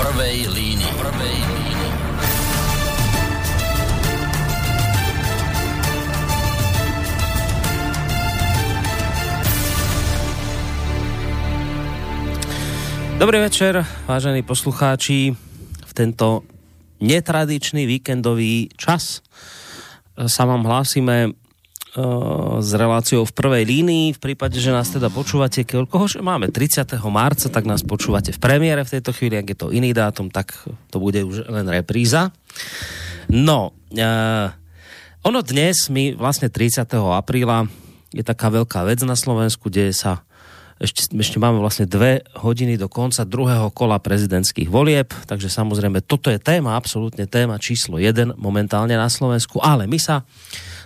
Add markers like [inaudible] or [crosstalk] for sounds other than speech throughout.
prvej línii. Prvej línii. Dobrý večer, vážení poslucháči. V tento netradičný víkendový čas sa vám hlásime s reláciou v prvej línii. V prípade, že nás teda počúvate, koľko máme 30. marca, tak nás počúvate v premiére v tejto chvíli. Ak je to iný dátum, tak to bude už len repríza. No, uh, ono dnes, my vlastne 30. apríla, je taká veľká vec na Slovensku, kde sa ešte, ešte máme vlastne dve hodiny do konca druhého kola prezidentských volieb, takže samozrejme toto je téma, absolútne téma číslo 1 momentálne na Slovensku, ale my sa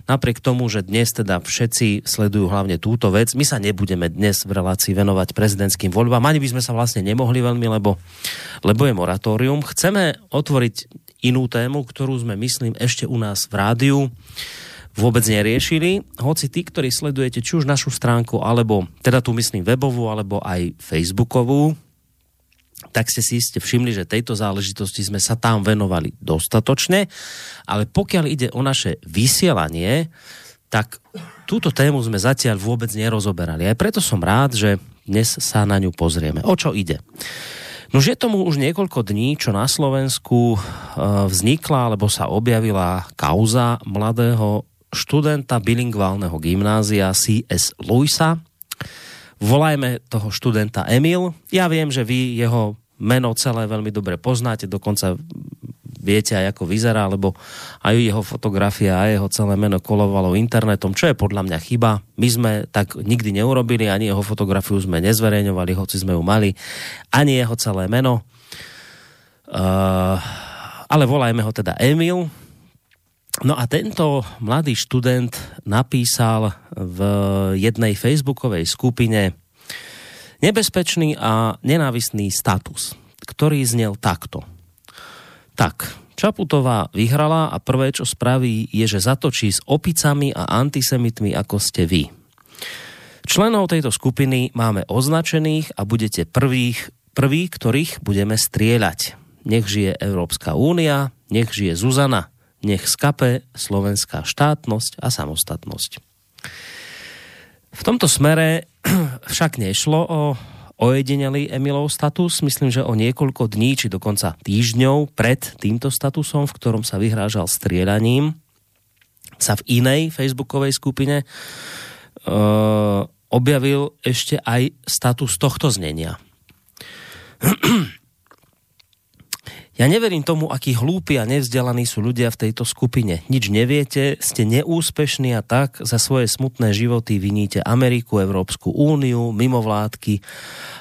napriek tomu, že dnes teda všetci sledujú hlavne túto vec, my sa nebudeme dnes v relácii venovať prezidentským voľbám, ani by sme sa vlastne nemohli veľmi, lebo, lebo je moratórium. Chceme otvoriť inú tému, ktorú sme, myslím, ešte u nás v rádiu vôbec neriešili, hoci tí, ktorí sledujete či už našu stránku, alebo teda tu myslím webovú, alebo aj facebookovú, tak ste si ste všimli, že tejto záležitosti sme sa tam venovali dostatočne, ale pokiaľ ide o naše vysielanie, tak túto tému sme zatiaľ vôbec nerozoberali. Aj preto som rád, že dnes sa na ňu pozrieme. O čo ide? No, je tomu už niekoľko dní, čo na Slovensku e, vznikla alebo sa objavila kauza mladého študenta bilingválneho gymnázia C.S. Luisa. Volajme toho študenta Emil. Ja viem, že vy jeho meno celé veľmi dobre poznáte, dokonca viete aj ako vyzerá, lebo aj jeho fotografia a jeho celé meno kolovalo internetom, čo je podľa mňa chyba. My sme tak nikdy neurobili, ani jeho fotografiu sme nezverejňovali, hoci sme ju mali, ani jeho celé meno. Uh, ale volajme ho teda Emil, No a tento mladý študent napísal v jednej facebookovej skupine nebezpečný a nenávistný status, ktorý znel takto. Tak, Čaputová vyhrala a prvé, čo spraví, je, že zatočí s opicami a antisemitmi, ako ste vy. Členov tejto skupiny máme označených a budete prvých, prvý, ktorých budeme strieľať. Nech žije Európska únia, nech žije Zuzana – nech skape slovenská štátnosť a samostatnosť. V tomto smere [clears throat] však nešlo o ojedinelý Emilov status, myslím, že o niekoľko dní, či dokonca týždňov pred týmto statusom, v ktorom sa vyhrážal strieľaním, sa v inej facebookovej skupine uh, objavil ešte aj status tohto znenia. [clears throat] Ja neverím tomu, akí hlúpi a nevzdelaní sú ľudia v tejto skupine. Nič neviete, ste neúspešní a tak za svoje smutné životy viníte Ameriku, Európsku úniu, mimovládky,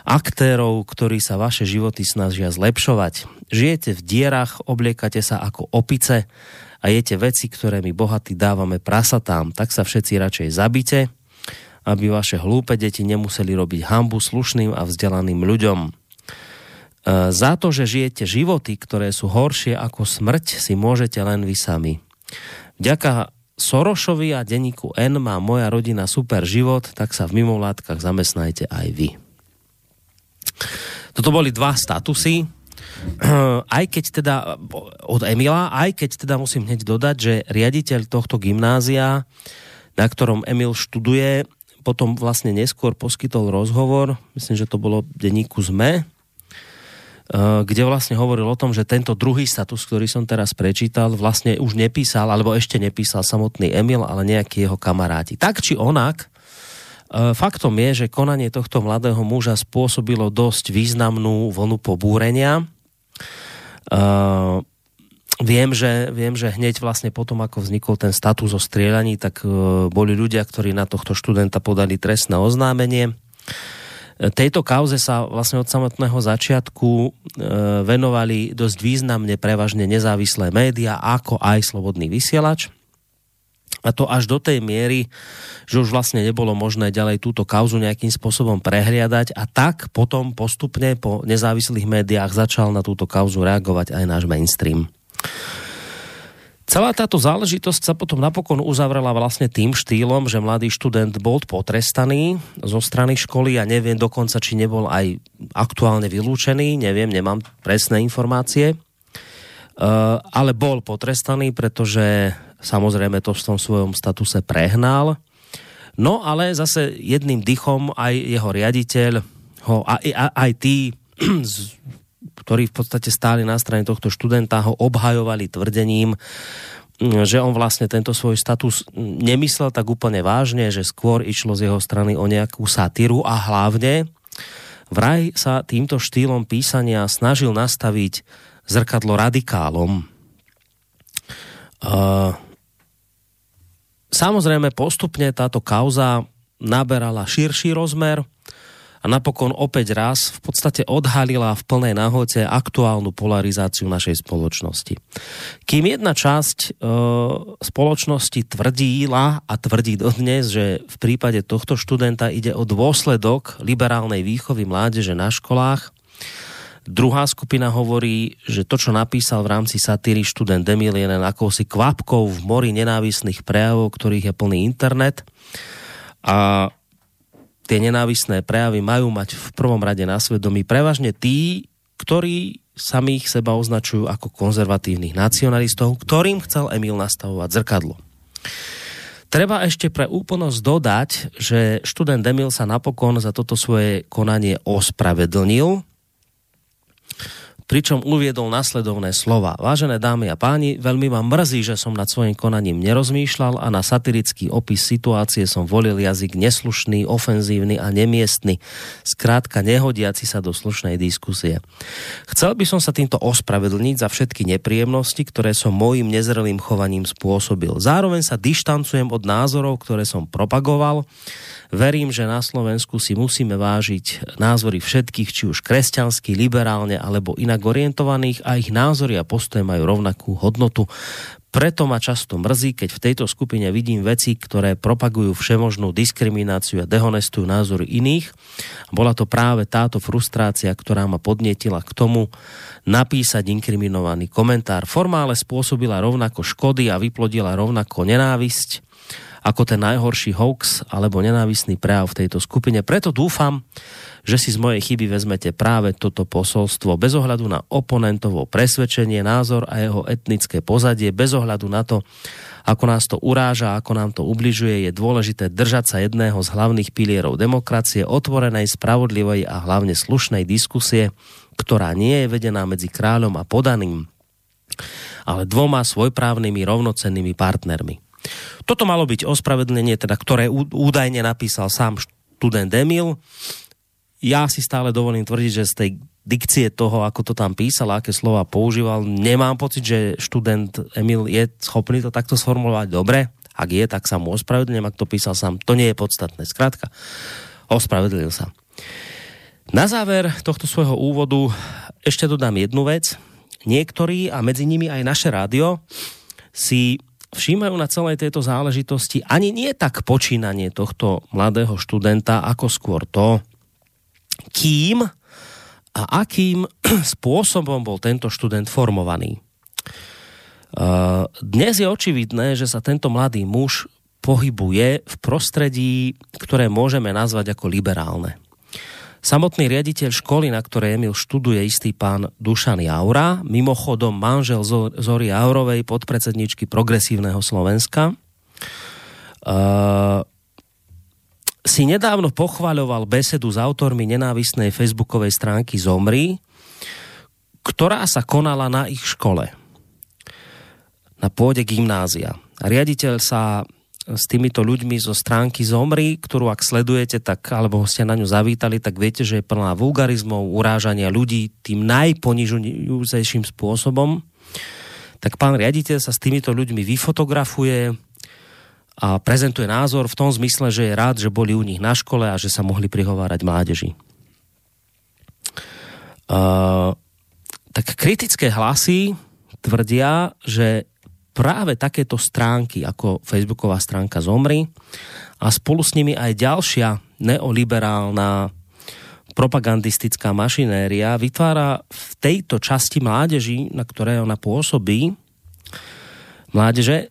aktérov, ktorí sa vaše životy snažia zlepšovať. Žijete v dierach, obliekate sa ako opice a jete veci, ktoré my bohatí dávame prasatám. Tak sa všetci radšej zabite, aby vaše hlúpe deti nemuseli robiť hambu slušným a vzdelaným ľuďom. E, za to, že žijete životy, ktoré sú horšie ako smrť, si môžete len vy sami. Vďaka Sorošovi a denníku N má moja rodina super život, tak sa v mimovládkach zamestnajte aj vy. Toto boli dva statusy, aj keď teda od Emila, aj keď teda musím hneď dodať, že riaditeľ tohto gymnázia, na ktorom Emil študuje, potom vlastne neskôr poskytol rozhovor, myslím, že to bolo denníku ZME, kde vlastne hovoril o tom, že tento druhý status, ktorý som teraz prečítal, vlastne už nepísal, alebo ešte nepísal samotný Emil, ale nejakí jeho kamaráti. Tak či onak, eh, faktom je, že konanie tohto mladého muža spôsobilo dosť významnú vlnu pobúrenia. Eh, viem, že, viem, že hneď vlastne potom, ako vznikol ten status o strieľaní, tak boli ľudia, ktorí na tohto študenta podali trestné oznámenie. Tejto kauze sa vlastne od samotného začiatku e, venovali dosť významne prevažne nezávislé média, ako aj slobodný vysielač. A to až do tej miery, že už vlastne nebolo možné ďalej túto kauzu nejakým spôsobom prehliadať a tak potom postupne po nezávislých médiách začal na túto kauzu reagovať aj náš mainstream. Celá táto záležitosť sa potom napokon uzavrela vlastne tým štýlom, že mladý študent bol potrestaný zo strany školy a neviem dokonca, či nebol aj aktuálne vylúčený, neviem, nemám presné informácie, uh, ale bol potrestaný, pretože samozrejme to v tom svojom statuse prehnal. No ale zase jedným dychom aj jeho riaditeľ, ho, aj, aj, aj tí, ktorí v podstate stáli na strane tohto študenta, ho obhajovali tvrdením, že on vlastne tento svoj status nemyslel tak úplne vážne, že skôr išlo z jeho strany o nejakú satíru a hlavne vraj sa týmto štýlom písania snažil nastaviť zrkadlo radikálom. Uh, samozrejme postupne táto kauza naberala širší rozmer, a napokon opäť raz v podstate odhalila v plnej nahote aktuálnu polarizáciu našej spoločnosti. Kým jedna časť e, spoločnosti tvrdila a tvrdí dodnes, že v prípade tohto študenta ide o dôsledok liberálnej výchovy mládeže na školách, Druhá skupina hovorí, že to, čo napísal v rámci satíry študent Demil je len akousi kvapkou v mori nenávisných prejavov, ktorých je plný internet. A tie nenávisné prejavy majú mať v prvom rade na svedomí prevažne tí, ktorí samých seba označujú ako konzervatívnych nacionalistov, ktorým chcel Emil nastavovať zrkadlo. Treba ešte pre úplnosť dodať, že študent Emil sa napokon za toto svoje konanie ospravedlnil pričom uviedol nasledovné slova. Vážené dámy a páni, veľmi ma mrzí, že som nad svojim konaním nerozmýšľal a na satirický opis situácie som volil jazyk neslušný, ofenzívny a nemiestný, skrátka nehodiaci sa do slušnej diskusie. Chcel by som sa týmto ospravedlniť za všetky nepríjemnosti, ktoré som môjim nezrelým chovaním spôsobil. Zároveň sa dištancujem od názorov, ktoré som propagoval, Verím, že na Slovensku si musíme vážiť názory všetkých, či už kresťansky, liberálne alebo inak orientovaných a ich názory a postoje majú rovnakú hodnotu. Preto ma často mrzí, keď v tejto skupine vidím veci, ktoré propagujú všemožnú diskrimináciu a dehonestujú názory iných. Bola to práve táto frustrácia, ktorá ma podnietila k tomu napísať inkriminovaný komentár. Formále spôsobila rovnako škody a vyplodila rovnako nenávisť ako ten najhorší hoax alebo nenávisný prejav v tejto skupine. Preto dúfam, že si z mojej chyby vezmete práve toto posolstvo bez ohľadu na oponentovo presvedčenie, názor a jeho etnické pozadie, bez ohľadu na to, ako nás to uráža, ako nám to ubližuje, je dôležité držať sa jedného z hlavných pilierov demokracie, otvorenej, spravodlivej a hlavne slušnej diskusie, ktorá nie je vedená medzi kráľom a podaným, ale dvoma svojprávnymi rovnocennými partnermi. Toto malo byť ospravedlnenie, teda, ktoré údajne napísal sám študent Emil. Ja si stále dovolím tvrdiť, že z tej dikcie toho, ako to tam písal, aké slova používal, nemám pocit, že študent Emil je schopný to takto sformulovať dobre. Ak je, tak sa mu ospravedlňujem, ak to písal sám. To nie je podstatné. Skrátka, ospravedlnil sa. Na záver tohto svojho úvodu ešte dodám jednu vec. Niektorí, a medzi nimi aj naše rádio, si všímajú na celej tejto záležitosti ani nie tak počínanie tohto mladého študenta, ako skôr to, kým a akým [clears throat] spôsobom bol tento študent formovaný. Dnes je očividné, že sa tento mladý muž pohybuje v prostredí, ktoré môžeme nazvať ako liberálne. Samotný riaditeľ školy, na ktorej Emil študuje istý pán Dušan Jaura, mimochodom manžel Zory Jaurovej, podpredsedničky Progresívneho Slovenska, uh, si nedávno pochváľoval besedu s autormi nenávisnej facebookovej stránky Zomri, ktorá sa konala na ich škole, na pôde gymnázia. Riaditeľ sa s týmito ľuďmi zo stránky Zomri, ktorú ak sledujete, tak, alebo ste na ňu zavítali, tak viete, že je plná vulgarizmov, urážania ľudí tým najponižujúcejším spôsobom. Tak pán riaditeľ sa s týmito ľuďmi vyfotografuje a prezentuje názor v tom zmysle, že je rád, že boli u nich na škole a že sa mohli prihovárať mládeži. Uh, tak kritické hlasy tvrdia, že práve takéto stránky ako facebooková stránka Zomri a spolu s nimi aj ďalšia neoliberálna propagandistická mašinéria vytvára v tejto časti mládeži, na ktorej ona pôsobí, mládeže,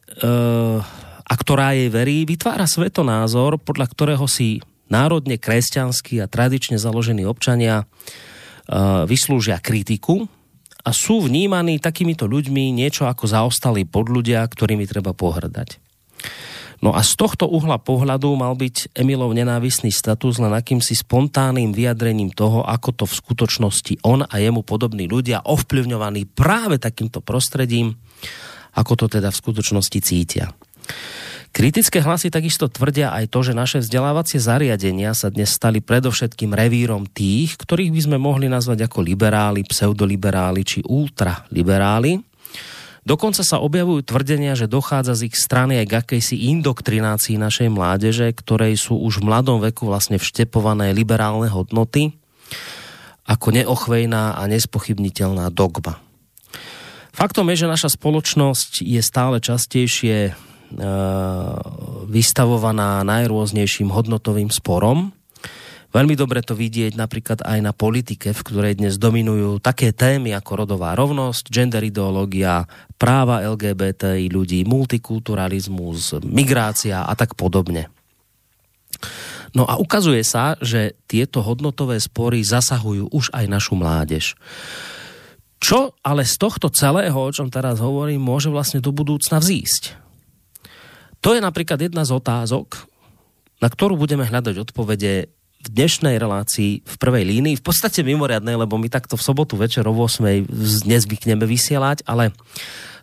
a ktorá jej verí, vytvára svetonázor, podľa ktorého si národne kresťanskí a tradične založení občania vyslúžia kritiku a sú vnímaní takýmito ľuďmi niečo ako zaostalí podľudia, ktorými treba pohrdať. No a z tohto uhla pohľadu mal byť Emilov nenávisný status len akýmsi spontánnym vyjadrením toho, ako to v skutočnosti on a jemu podobní ľudia ovplyvňovaní práve takýmto prostredím, ako to teda v skutočnosti cítia. Kritické hlasy takisto tvrdia aj to, že naše vzdelávacie zariadenia sa dnes stali predovšetkým revírom tých, ktorých by sme mohli nazvať ako liberáli, pseudoliberáli či ultraliberáli. Dokonca sa objavujú tvrdenia, že dochádza z ich strany aj k akejsi indoktrinácii našej mládeže, ktorej sú už v mladom veku vlastne vštepované liberálne hodnoty ako neochvejná a nespochybniteľná dogma. Faktom je, že naša spoločnosť je stále častejšie vystavovaná najrôznejším hodnotovým sporom. Veľmi dobre to vidieť napríklad aj na politike, v ktorej dnes dominujú také témy ako rodová rovnosť, gender ideológia, práva LGBTI ľudí, multikulturalizmus, migrácia a tak podobne. No a ukazuje sa, že tieto hodnotové spory zasahujú už aj našu mládež. Čo ale z tohto celého, o čom teraz hovorím, môže vlastne do budúcna vzísť? To je napríklad jedna z otázok, na ktorú budeme hľadať odpovede v dnešnej relácii v prvej línii, v podstate mimoriadnej, lebo my takto v sobotu večer o 8 nezvykneme vysielať, ale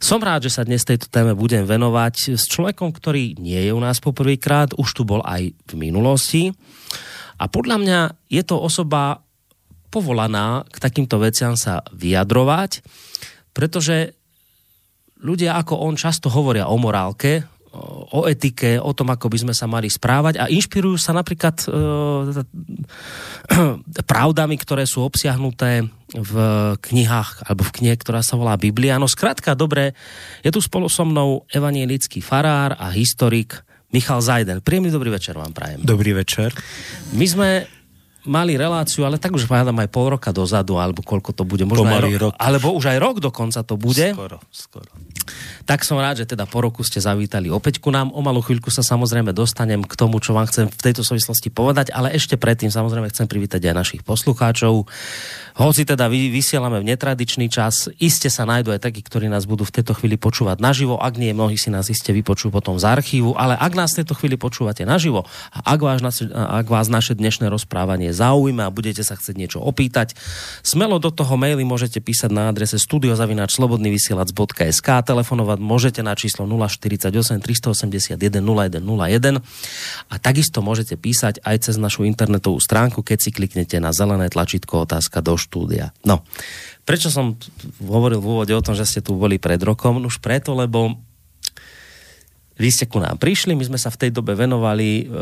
som rád, že sa dnes tejto téme budem venovať s človekom, ktorý nie je u nás poprvýkrát, už tu bol aj v minulosti. A podľa mňa je to osoba povolaná k takýmto veciam sa vyjadrovať, pretože ľudia ako on často hovoria o morálke, o etike, o tom, ako by sme sa mali správať a inšpirujú sa napríklad e, [clears throat] pravdami, ktoré sú obsiahnuté v knihách alebo v knihe, ktorá sa volá Biblia. No skrátka, dobre, je tu spolu so mnou evanielický farár a historik Michal Zajden. Príjemný dobrý večer vám prajem. Dobrý večer. My sme mali reláciu, ale tak už povedám aj pol roka dozadu, alebo koľko to bude. Možno aj rok, rok. Alebo už aj rok dokonca to bude. Skoro, skoro. Tak som rád, že teda po roku ste zavítali opäť ku nám. O malú chvíľku sa samozrejme dostanem k tomu, čo vám chcem v tejto súvislosti povedať, ale ešte predtým samozrejme chcem privítať aj našich poslucháčov. Hoci teda vy, vysielame v netradičný čas, iste sa nájdú aj takí, ktorí nás budú v tejto chvíli počúvať naživo. Ak nie, mnohí si nás iste vypočujú potom z archívu, ale ak nás v tejto chvíli počúvate naživo a ak vás, ak vás naše dnešné rozprávanie zaujíme a budete sa chcieť niečo opýtať, smelo do toho maily môžete písať na adrese studiozavináčslobodnyvysielac.sk telefonovať môžete na číslo 048 381 0101 a takisto môžete písať aj cez našu internetovú stránku, keď si kliknete na zelené tlačítko otázka do. No, prečo som hovoril v úvode o tom, že ste tu boli pred rokom? Už preto, lebo vy ste ku nám prišli, my sme sa v tej dobe venovali e,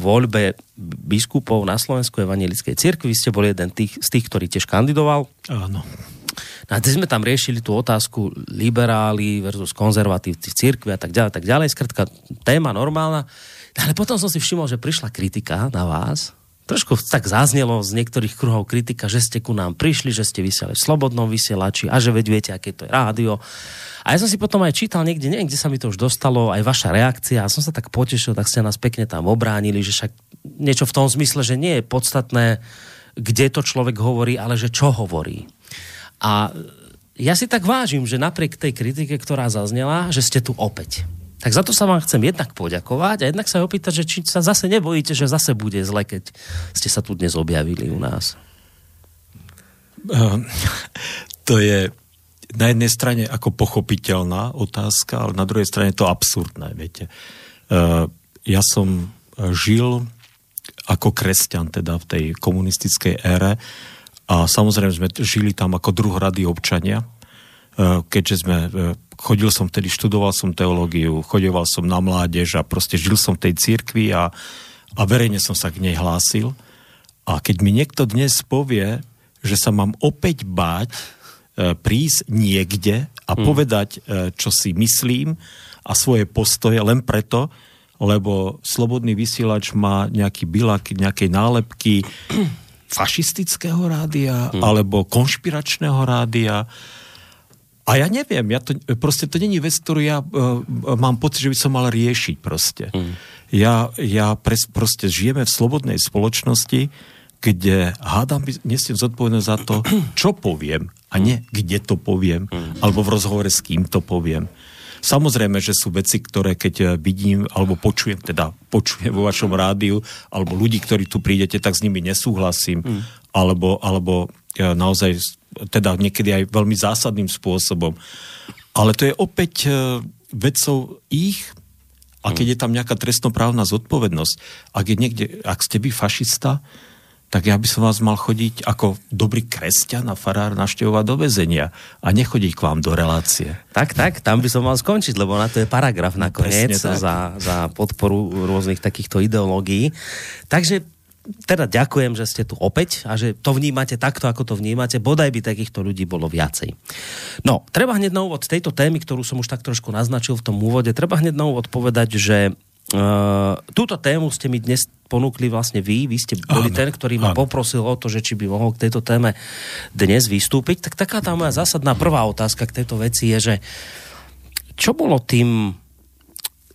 voľbe biskupov na Slovensku evangelickej cirkvi. Vy ste boli jeden tých, z tých, ktorý tiež kandidoval. Áno. No a sme tam riešili tú otázku liberáli versus konzervatívci v cirkvi a tak ďalej, tak ďalej. Skratka, téma normálna. Ale potom som si všimol, že prišla kritika na vás. Trošku tak zaznelo z niektorých kruhov kritika, že ste ku nám prišli, že ste vysiali v slobodnom vysielači a že veď viete, aké to je rádio. A ja som si potom aj čítal niekde, neviem, kde sa mi to už dostalo, aj vaša reakcia a som sa tak potešil, tak ste nás pekne tam obránili, že však niečo v tom zmysle, že nie je podstatné, kde to človek hovorí, ale že čo hovorí. A ja si tak vážim, že napriek tej kritike, ktorá zaznela, že ste tu opäť. Tak za to sa vám chcem jednak poďakovať a jednak sa opýtať, že či sa zase nebojíte, že zase bude zle, keď ste sa tu dnes objavili u nás. Uh, [laughs] to je na jednej strane ako pochopiteľná otázka, ale na druhej strane to absurdné, viete. Uh, ja som žil ako kresťan teda v tej komunistickej ére a samozrejme sme žili tam ako druhoradí občania, keďže sme, e, chodil som vtedy, študoval som teológiu, chodeval som na mládež a proste žil som v tej cirkvi a, a verejne som sa k nej hlásil. A keď mi niekto dnes povie, že sa mám opäť báť e, prísť niekde a hmm. povedať, čo si myslím a svoje postoje len preto, lebo slobodný vysielač má nejaký bilak, nejaké nálepky, [clears throat] fašistického rádia hmm. alebo konšpiračného rádia A ja neviem, ja to, proste to není vec, ktorú ja uh, mám pocit, že by som mal riešiť proste. Mm. Ja, ja pres, proste žijeme v slobodnej spoločnosti, kde hádam, nesiem zodpovednosť za to, [clears throat] čo poviem a nie kde to poviem, mm. alebo v rozhovore s kým to poviem. Samozrejme, že sú veci, ktoré keď eh, vidím alebo počujem, teda počujem vo vašom rádiu, alebo ľudí, ktorí tu prídete, tak s nimi nesúhlasím, mm. alebo, alebo naozaj teda niekedy aj veľmi zásadným spôsobom. Ale to je opäť e, vecou ich, a keď je tam nejaká trestnoprávna zodpovednosť, ak, je niekde, ak ste vy fašista, tak ja by som vás mal chodiť ako dobrý kresťan a farár naštevovať do väzenia a nechodiť k vám do relácie. Tak, tak, tam by som mal skončiť, lebo na to je paragraf nakoniec za, za podporu rôznych takýchto ideológií. Takže teda ďakujem, že ste tu opäť a že to vnímate takto, ako to vnímate. Bodaj by takýchto ľudí bolo viacej. No, treba hneď na úvod tejto témy, ktorú som už tak trošku naznačil v tom úvode, treba hneď na úvod povedať, že Uh, túto tému ste mi dnes ponúkli vlastne vy, vy ste boli áno, ten, ktorý ma áno. poprosil o to, že či by mohol k tejto téme dnes vystúpiť, tak taká tá moja zásadná prvá otázka k tejto veci je, že čo bolo tým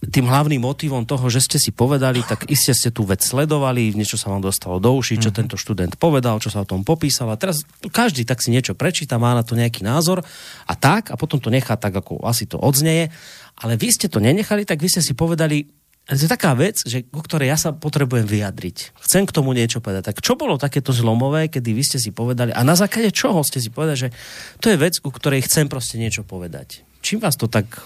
tým hlavným motivom toho, že ste si povedali, tak iste ste tú vec sledovali, niečo sa vám dostalo do uší, čo mm-hmm. tento študent povedal, čo sa o tom popísal a teraz každý tak si niečo prečíta, má na to nejaký názor a tak a potom to nechá tak, ako asi to odznieje, ale vy ste to nenechali, tak vy ste si povedali, to je taká vec, že, o ktorej ja sa potrebujem vyjadriť. Chcem k tomu niečo povedať. Tak čo bolo takéto zlomové, kedy vy ste si povedali, a na základe čoho ste si povedali, že to je vec, ku ktorej chcem proste niečo povedať. Čím vás to tak,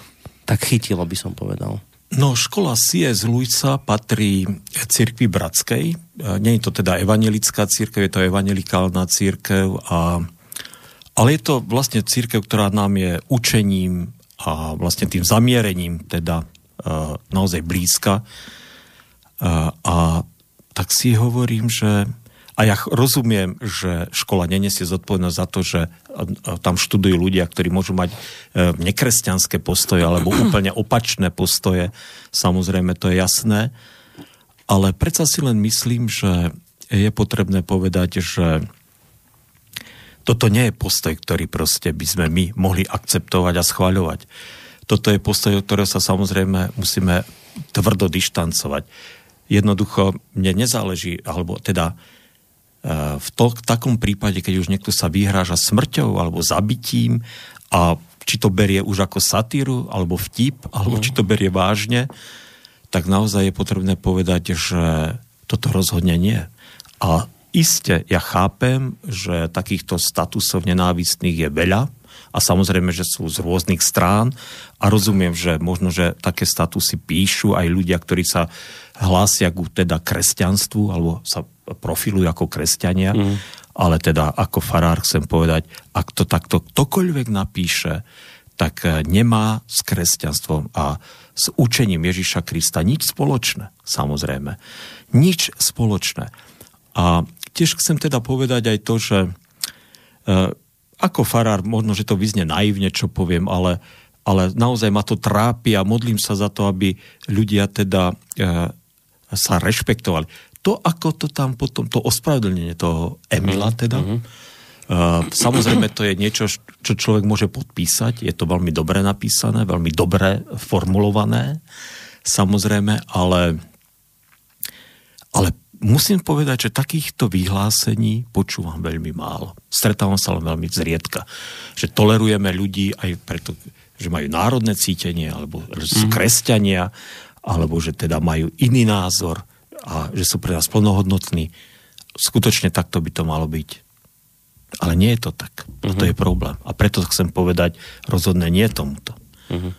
tak chytilo, by som povedal? No, škola C.S. Lewisa patrí cirkvi bratskej. E, nie je to teda evangelická církev, je to evangelikálna církev, a, ale je to vlastne církev, ktorá nám je učením a vlastne tým zamierením teda uh, naozaj blízka. Uh, a tak si hovorím, že a ja rozumiem, že škola nenesie zodpovednosť za to, že tam študujú ľudia, ktorí môžu mať e, nekresťanské postoje alebo [clears throat] úplne opačné postoje. Samozrejme, to je jasné. Ale predsa si len myslím, že je potrebné povedať, že toto nie je postoj, ktorý proste by sme my mohli akceptovať a schváľovať. Toto je postoj, od ktorého sa samozrejme musíme tvrdo dištancovať. Jednoducho mne nezáleží, alebo teda Eh, v, to, v takom prípade, keď už niekto sa vyhráža smrťou alebo zabitím a či to berie už ako satíru alebo vtip, alebo mm. či to berie vážne, tak naozaj je potrebné povedať, že toto rozhodne nie. A iste, ja chápem, že takýchto statusov nenávistných je veľa a samozrejme, že sú z rôznych strán a rozumiem, že možno, že také statusy píšu aj ľudia, ktorí sa hlásia ku teda kresťanstvu alebo sa profilujú ako kresťania, mm. ale teda ako farár chcem povedať, ak to takto ktokoľvek napíše, tak eh, nemá s kresťanstvom a s učením Ježiša Krista nič spoločné, samozrejme. Nič spoločné. A tiež chcem teda povedať aj to, že e, ako farár, možno, že to vyzne naivne, čo poviem, ale, ale naozaj ma to trápi a modlím sa za to, aby ľudia teda e, sa rešpektovali to, ako to tam potom, to ospravedlnenie toho Emila mhm, teda, uh-huh. uh, samozrejme to je niečo, čo človek môže podpísať, je to veľmi dobre napísané, veľmi dobre formulované, samozrejme, ale, ale musím povedať, že takýchto vyhlásení počúvam veľmi málo. Stretávam sa len veľmi zriedka. Že tolerujeme ľudí aj preto, že majú národné cítenie, alebo že sú mhm. kresťania, alebo že teda majú iný názor a že sú pre nás plnohodnotní. Skutočne takto by to malo byť. Ale nie je to tak. Uh-huh. To mhm. je problém. A preto chcem povedať rozhodne nie tomuto. Uh-huh.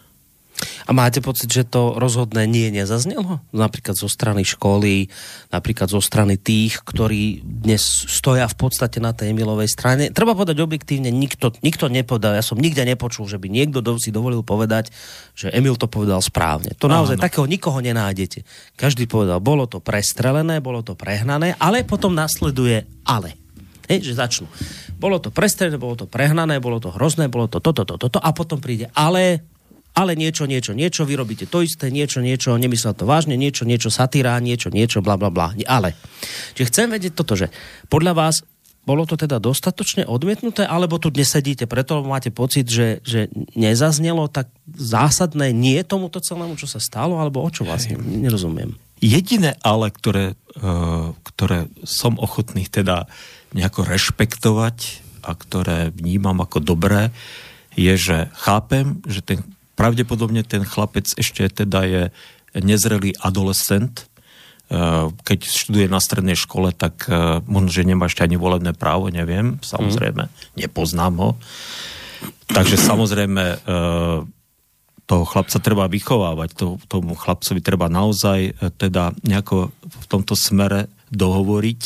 A máte pocit, že to rozhodné nie nezaznelo? Napríklad zo strany školy, napríklad zo strany tých, ktorí dnes stoja v podstate na tej Emilovej strane. Treba povedať objektívne, nikto, nikto nepovedal, ja som nikde nepočul, že by niekto si dovolil povedať, že Emil to povedal správne. To naozaj Áno. takého nikoho nenájdete. Každý povedal, bolo to prestrelené, bolo to prehnané, ale potom nasleduje ale. Hej, že začnú. Bolo to prestrelené, bolo to prehnané, bolo to hrozné, bolo to toto, toto, toto a potom príde ale ale niečo, niečo, niečo, vy robíte to isté, niečo, niečo, nemyslel to vážne, niečo, niečo, satíra, niečo, niečo, bla, bla, bla. Ale. Čiže chcem vedieť toto, že podľa vás bolo to teda dostatočne odmietnuté, alebo tu dnes sedíte, preto máte pocit, že, že nezaznelo tak zásadné nie tomuto celému, čo sa stalo, alebo o čo vlastne? Nerozumiem. Jediné ale, ktoré, uh, ktoré som ochotný teda nejako rešpektovať a ktoré vnímam ako dobré, je, že chápem, že ten, pravdepodobne ten chlapec ešte teda je nezrelý adolescent, Eh, keď študuje na strednej škole, tak eh, možno, že nemá ešte ani volebné právo, neviem, samozrejme, nepoznám ho. Takže samozrejme eh, toho chlapca treba vychovávať, to, tomu chlapcovi treba naozaj teda nejako v tomto smere dohovoriť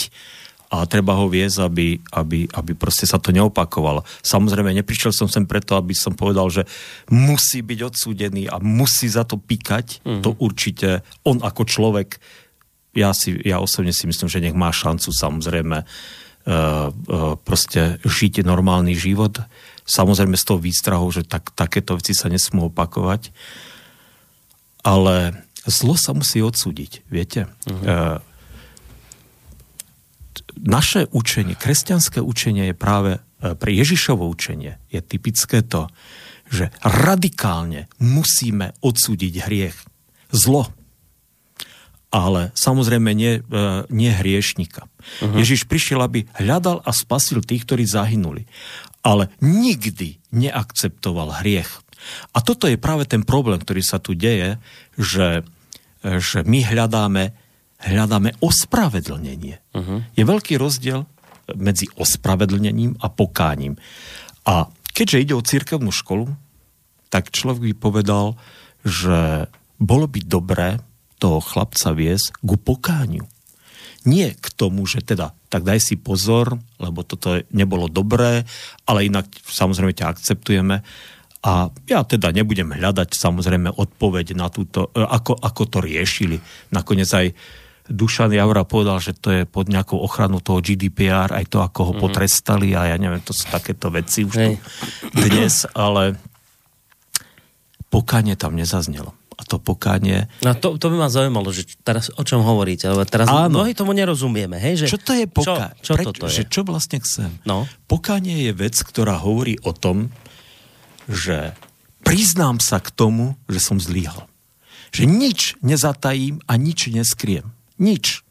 a treba ho viesť, aby, aby, aby proste sa to neopakovalo. Samozrejme, neprišiel som sem preto, aby som povedal, že musí byť odsúdený a musí za to píkať. Mm-hmm. To určite on ako človek ja, si, ja osobne si myslím, že nech má šancu samozrejme uh, uh, proste žiť normálny život. Samozrejme s tou výstrahou, že tak, takéto veci sa nesmú opakovať. Ale zlo sa musí odsúdiť, viete? Uh-huh. Uh, naše učenie, kresťanské učenie je práve pre Ježišovo učenie je typické to, že radikálne musíme odsúdiť hriech. Zlo ale samozrejme nie, e, nie hriešnika. Uh-huh. Ježiš prišiel, aby hľadal a spasil tých, ktorí zahynuli. Ale nikdy neakceptoval hriech. A toto je práve ten problém, ktorý sa tu deje, že, že my hľadáme, hľadáme ospravedlnenie. Uh-huh. Je veľký rozdiel medzi ospravedlnením a pokáním. A keďže ide o cirkevnú školu, tak človek by povedal, že bolo by dobré, toho chlapca viesť ku pokániu. Nie k tomu, že teda tak daj si pozor, lebo toto nebolo dobré, ale inak samozrejme ťa akceptujeme. A ja teda nebudem hľadať samozrejme odpoveď na túto, e, ako, ako to riešili. Nakoniec aj Dušan Javra povedal, že to je pod nejakou ochranu toho GDPR, aj to, ako ho mm-hmm. potrestali a ja neviem, to sú takéto veci už tu dnes, ale pokánie tam nezaznelo a to pokánie. No to, to by ma zaujímalo, že teraz o čom hovoríte, lebo teraz Áno. mnohí tomu nerozumieme. Hej, že... Čo to je pokánie? Čo, čo Preč, toto je? Že čo vlastne chcem? No. Pokánie je vec, ktorá hovorí o tom, že priznám sa k tomu, že som zlíhal. Že nič nezatajím a nič neskriem. Nič.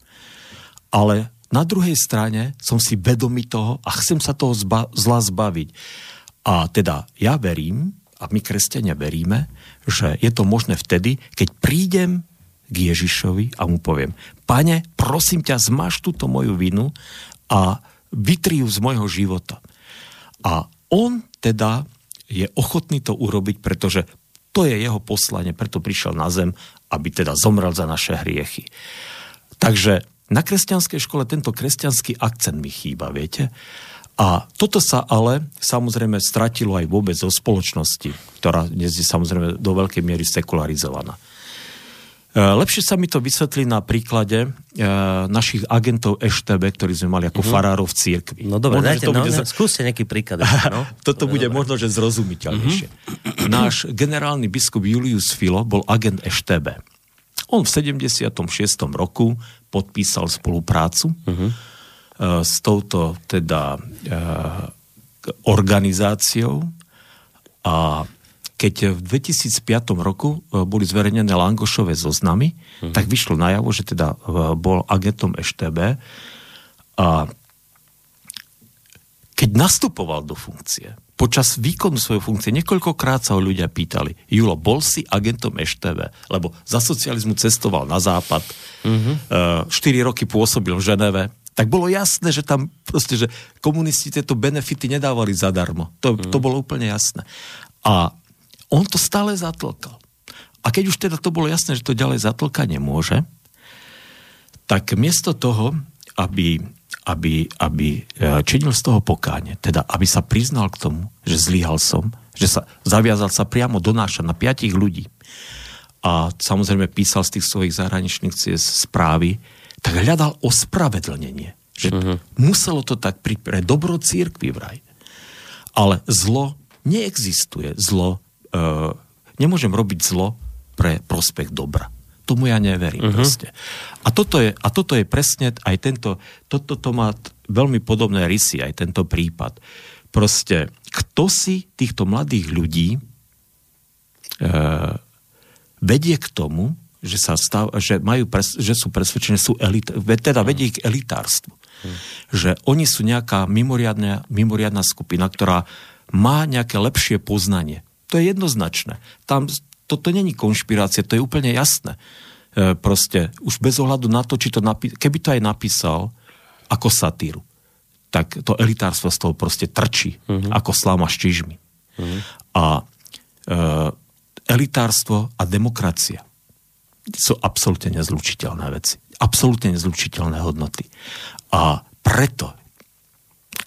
Ale na druhej strane som si vedomý toho a chcem sa toho zba- zla zbaviť. A teda ja verím, a my kresťania veríme, že je to možné vtedy, keď prídem k Ježišovi a mu poviem, pane, prosím ťa, zmáš túto moju vinu a vytriu z môjho života. A on teda je ochotný to urobiť, pretože to je jeho poslanie, preto prišiel na zem, aby teda zomrel za naše hriechy. Takže na kresťanskej škole tento kresťanský akcent mi chýba, viete? A toto sa ale samozrejme stratilo aj vôbec zo spoločnosti, ktorá dnes je samozrejme do veľkej miery sekularizovaná. E, lepšie sa mi to vysvetlí na príklade e, našich agentov EŠTB, ktorí sme mali ako mm-hmm. farárov v církvi. No dobre, dajte, to no, bude... no, skúste nejaký príklad. No. [laughs] Toto bude dobre. možno, že zrozumiteľnejšie. Mm-hmm. Náš generálny biskup Julius Filo bol agent EŠTB. On v 76. roku podpísal spoluprácu E, s touto teda e, organizáciou a keď v 2005 roku e, boli zverejnené Langošové zoznamy, mm. tak vyšlo najavo, že teda bol agentom EŠTB a keď nastupoval do funkcie, počas výkonu svojej funkcie, niekoľkokrát sa ho ľudia pýtali, Julo, bol si agentom EŠTB? Lebo za socializmu cestoval na západ, mm-hmm. 4 roky pôsobil v Ženeve, tak bolo jasné, že tam proste, že komunisti tieto benefity nedávali zadarmo. To, mm. to bolo úplne jasné. A on to stále zatlkal. A keď už teda to bolo jasné, že to ďalej zatlka nemôže, tak miesto toho, aby, aby, aby e, činil z toho pokáne, teda aby sa priznal k tomu, že zlyhal som, že sa zaviazal sa priamo donášať na piatich ľudí a samozrejme písal z tých svojich zahraničných ciest správy, tak hľadal ospravedlnenie. Že uh-huh. muselo to tak pri, pre dobro církvy vraj. Ale zlo neexistuje. Zlo, e, nemôžem robiť zlo pre prospech dobra. Tomu ja neverím uh-huh. proste. A toto, je, a toto je presne aj tento, toto to má veľmi podobné rysy, aj tento prípad. Proste, kto si týchto mladých ľudí e, vedie k tomu, že, sa stav, že, majú pres, že sú presvedčení, sú elit, teda vedie ich k elitárstvu. Hmm. Že oni sú nejaká mimoriadná, mimoriadná skupina, ktorá má nejaké lepšie poznanie. To je jednoznačné. Tam, toto není konšpirácia, to je úplne jasné. E, proste, už bez ohľadu na to, či to napí- keby to aj napísal ako satíru, tak to elitárstvo z toho proste trčí, mm-hmm. ako sláma s čižmi. Mm-hmm. A e, elitárstvo a demokracia sú absolútne nezlučiteľné veci. Absolútne nezlučiteľné hodnoty. A preto,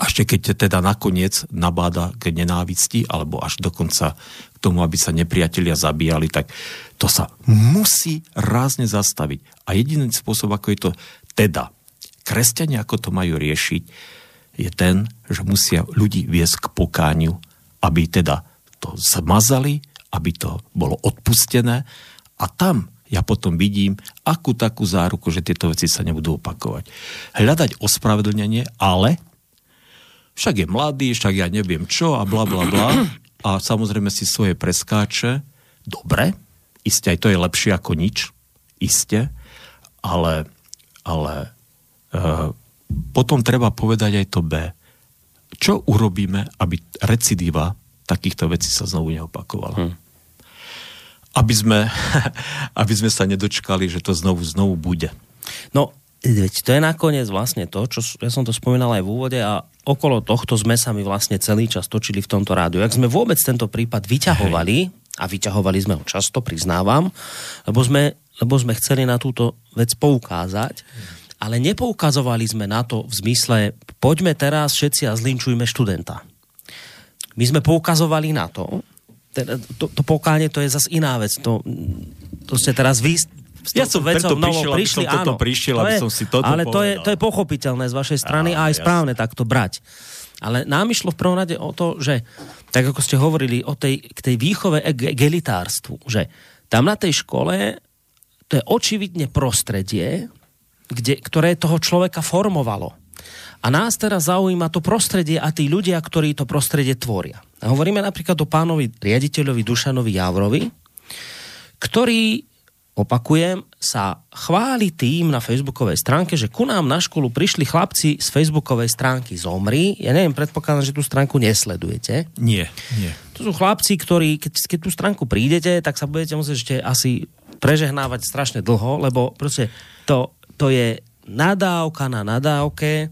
ešte keď teda nakoniec nabáda k nenávisti, alebo až dokonca k tomu, aby sa nepriatelia zabíjali, tak to sa musí rázne zastaviť. A jediný spôsob, ako je to teda, kresťania ako to majú riešiť, je ten, že musia ľudí viesť k pokániu, aby teda to zmazali, aby to bolo odpustené a tam ja potom vidím akú takú záruku, že tieto veci sa nebudú opakovať. Hľadať ospravedlnenie, ale však je mladý, však ja neviem čo a bla bla bla a samozrejme si svoje preskáče. Dobre, iste aj to je lepšie ako nič, iste, ale, ale e, potom treba povedať aj to B. Čo urobíme, aby recidíva takýchto vecí sa znovu neopakovala? Hmm. Aby sme, [laughs] aby sme sa nedočkali, že to znovu, znovu bude. No, veď to je nakoniec vlastne to, čo ja som to spomínal aj v úvode a okolo tohto sme sa my vlastne celý čas točili v tomto rádiu. Jak sme vôbec tento prípad vyťahovali, a vyťahovali sme ho často, priznávam, lebo sme, lebo sme chceli na túto vec poukázať, ale nepoukazovali sme na to v zmysle, poďme teraz všetci a zlinčujme študenta. My sme poukazovali na to, teda to, to pokánie to je zase iná vec. To, to ste teraz vy som preto prišiel, prišli, som toto prišiel, aby som si toto Ale to je, to je pochopiteľné z vašej strany a, a aj jasne. správne takto brať. Ale nám išlo v prvom rade o to, že tak ako ste hovorili o tej, k tej výchove k gelitárstvu, že tam na tej škole to je očividne prostredie, kde, ktoré toho človeka formovalo. A nás teraz zaujíma to prostredie a tí ľudia, ktorí to prostredie tvoria. A hovoríme napríklad o pánovi riaditeľovi Dušanovi Javrovi, ktorý, opakujem, sa chváli tým na facebookovej stránke, že ku nám na školu prišli chlapci z facebookovej stránky Zomri. Ja neviem, predpokladám, že tú stránku nesledujete. Nie, nie. To sú chlapci, ktorí, keď, keď tú stránku prídete, tak sa budete musieť ešte asi prežehnávať strašne dlho, lebo proste to, to je nadávka na nadávke.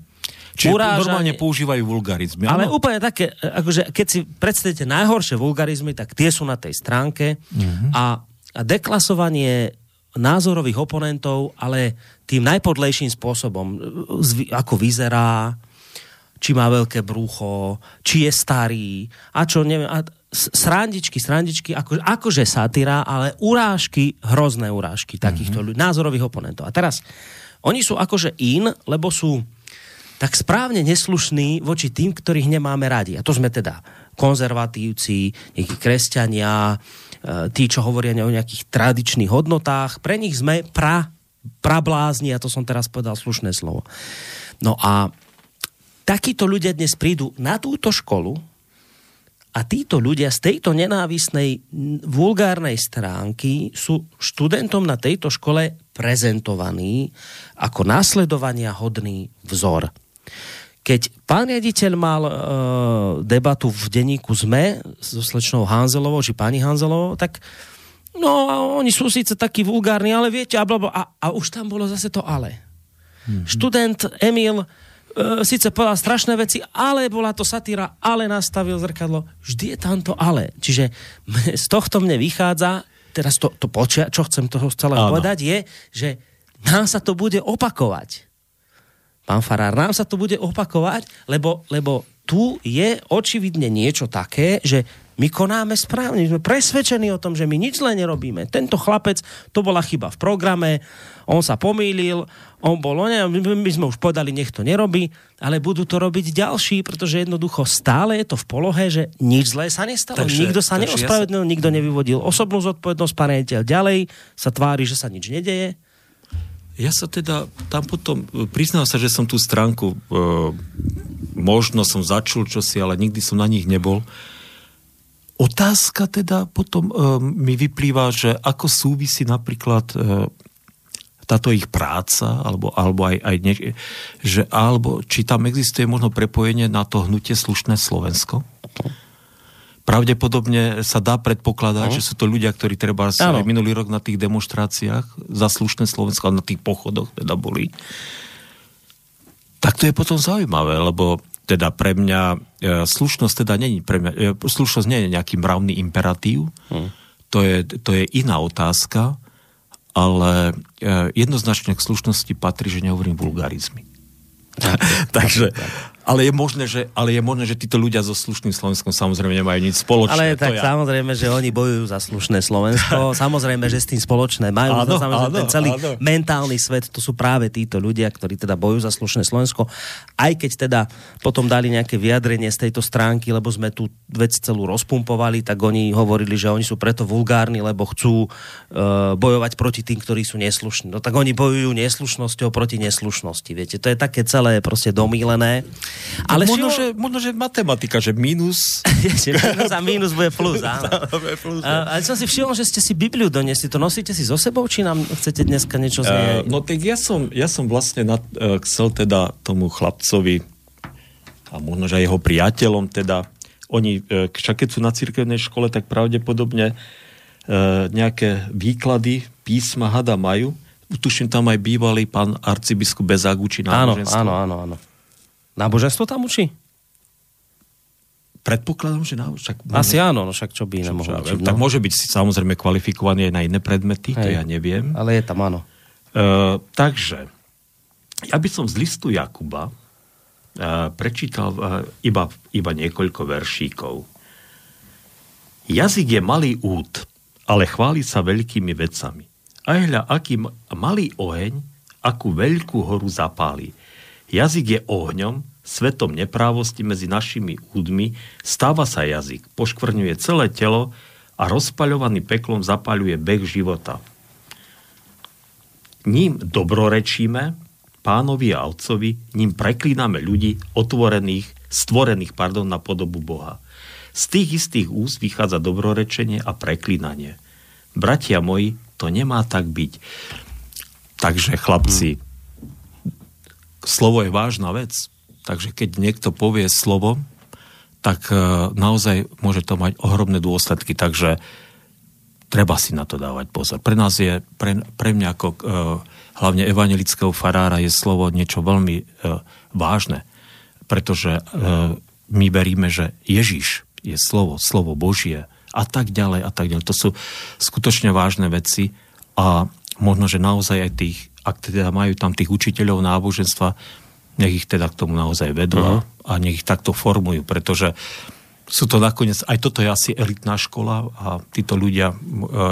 Čiže urážanie, normálne používajú vulgarizmy. Ale ano? úplne také, akože keď si predstavíte najhoršie vulgarizmy, tak tie sú na tej stránke uh-huh. a, a deklasovanie názorových oponentov, ale tým najpodlejším spôsobom, ako vyzerá, či má veľké brucho, či je starý, a čo neviem, a srandičky, srandičky, ako, akože satyra, ale urážky, hrozné urážky takýchto mm-hmm. ľudí, názorových oponentov. A teraz, oni sú akože in, lebo sú tak správne neslušní voči tým, ktorých nemáme radi. A to sme teda konzervatívci, nejakí kresťania, tí, čo hovoria o nejakých tradičných hodnotách. Pre nich sme pra, prablázni, a to som teraz povedal slušné slovo. No a takíto ľudia dnes prídu na túto školu, a títo ľudia z tejto nenávisnej, vulgárnej stránky sú študentom na tejto škole prezentovaní ako následovania hodný vzor. Keď pán riaditeľ mal e, debatu v denníku ZME so slečnou Hanzelovou, či pani Hanzelovou, tak no oni sú síce takí vulgárni, ale viete, a, a, a už tam bolo zase to ale. Mm-hmm. Študent Emil e, síce povedal strašné veci, ale bola to satíra, ale nastavil zrkadlo. Vždy je tam to ale. Čiže [laughs] z tohto mne vychádza, teraz to, to počia, čo chcem toho celého povedať, je, že nám sa to bude opakovať. Pán Farár, nám sa to bude opakovať, lebo, lebo tu je očividne niečo také, že My konáme správne, sme presvedčení o tom, že my nič zle nerobíme. Tento chlapec, to bola chyba v programe, on sa pomýlil, on bol, my sme už povedali, nech to nerobí, ale budú to robiť ďalší, pretože jednoducho stále je to v polohe, že nič zlé sa nestalo. Takže, nikto sa neospravedlnil, ja sa... nikto nevyvodil osobnú zodpovednosť, pán ďalej sa tvári, že sa nič nedeje. Ja sa teda tam potom, priznám sa, že som tú stránku, e, možno som začul čosi, ale nikdy som na nich nebol. Otázka teda potom e, mi vyplýva, že ako súvisí napríklad e, táto ich práca, alebo, alebo aj, aj ne, že, alebo či tam existuje možno prepojenie na to hnutie slušné Slovensko? Pravdepodobne sa dá predpokladať, no. že sú to ľudia, ktorí treba sa aj minulý rok na tých demonstráciách za slušné Slovensko, na tých pochodoch teda boli. Tak to je potom zaujímavé, lebo teda pre mňa e, slušnosť teda není pre mňa, e, slušnosť nie je nejaký mravný imperatív, hmm. to, je, to je iná otázka, ale e, jednoznačne k slušnosti patrí, že nehovorím vulgarizmy. [laughs] Takže ale je možné, že, ale je možné, že títo ľudia so slušným Slovenskom samozrejme nemajú nič spoločné. Ale tak ja. samozrejme, že oni bojujú za slušné Slovensko. [laughs] samozrejme, že s tým spoločné majú. Áno, samozrejme, áno, ten celý áno. mentálny svet, to sú práve títo ľudia, ktorí teda bojujú za slušné Slovensko. Aj keď teda potom dali nejaké vyjadrenie z tejto stránky, lebo sme tú vec celú rozpumpovali, tak oni hovorili, že oni sú preto vulgárni, lebo chcú uh, bojovať proti tým, ktorí sú neslušní. No tak oni bojujú neslušnosťou proti neslušnosti. Viete, to je také celé proste domílené. Ale možno, že, možno, že matematika, že minus... [laughs] minus a minus bude plus, [laughs] áno. plus, a, ale som si všimol, že ste si Bibliu donesli. To nosíte si so sebou, či nám chcete dneska niečo z nej... Uh, no tak ja som, ja som vlastne nad, uh, chcel teda tomu chlapcovi a možno, že aj jeho priateľom teda, oni, uh, však keď sú na cirkevnej škole, tak pravdepodobne nejaké výklady písma hada majú. Tuším, tam aj bývalý pán arcibiskup Bezaguči Áno, áno, áno, áno. Náboženstvo tam učí? Predpokladám, že na, však môže, Asi áno, no však čo by iné mohol učiť. No. Tak môže byť samozrejme kvalifikovaný aj na iné predmety, Hej. to ja neviem. Ale je tam áno. Uh, takže, ja by som z listu Jakuba uh, prečítal uh, iba, iba niekoľko veršíkov. Jazyk je malý út, ale chváli sa veľkými vecami. A hľa, aký malý oheň, akú veľkú horu zapáli. Jazyk je ohňom, svetom neprávosti medzi našimi údmi, stáva sa jazyk, poškvrňuje celé telo a rozpaľovaný peklom zapaľuje beh života. Ním dobrorečíme pánovi a otcovi, ním preklíname ľudí otvorených, stvorených pardon, na podobu Boha. Z tých istých úst vychádza dobrorečenie a preklínanie. Bratia moji, to nemá tak byť. Takže chlapci, hmm slovo je vážna vec. Takže keď niekto povie slovo, tak uh, naozaj môže to mať ohromné dôsledky. Takže treba si na to dávať pozor. Pre nás je, pre, pre mňa ako uh, hlavne evangelického farára je slovo niečo veľmi uh, vážne. Pretože uh, my veríme, že Ježiš je slovo, slovo Božie a tak ďalej a tak ďalej. To sú skutočne vážne veci a možno, že naozaj aj tých ak teda majú tam tých učiteľov náboženstva, nech ich teda k tomu naozaj vedú uh-huh. a nech ich takto formujú, pretože sú to nakoniec, aj toto je asi elitná škola a títo ľudia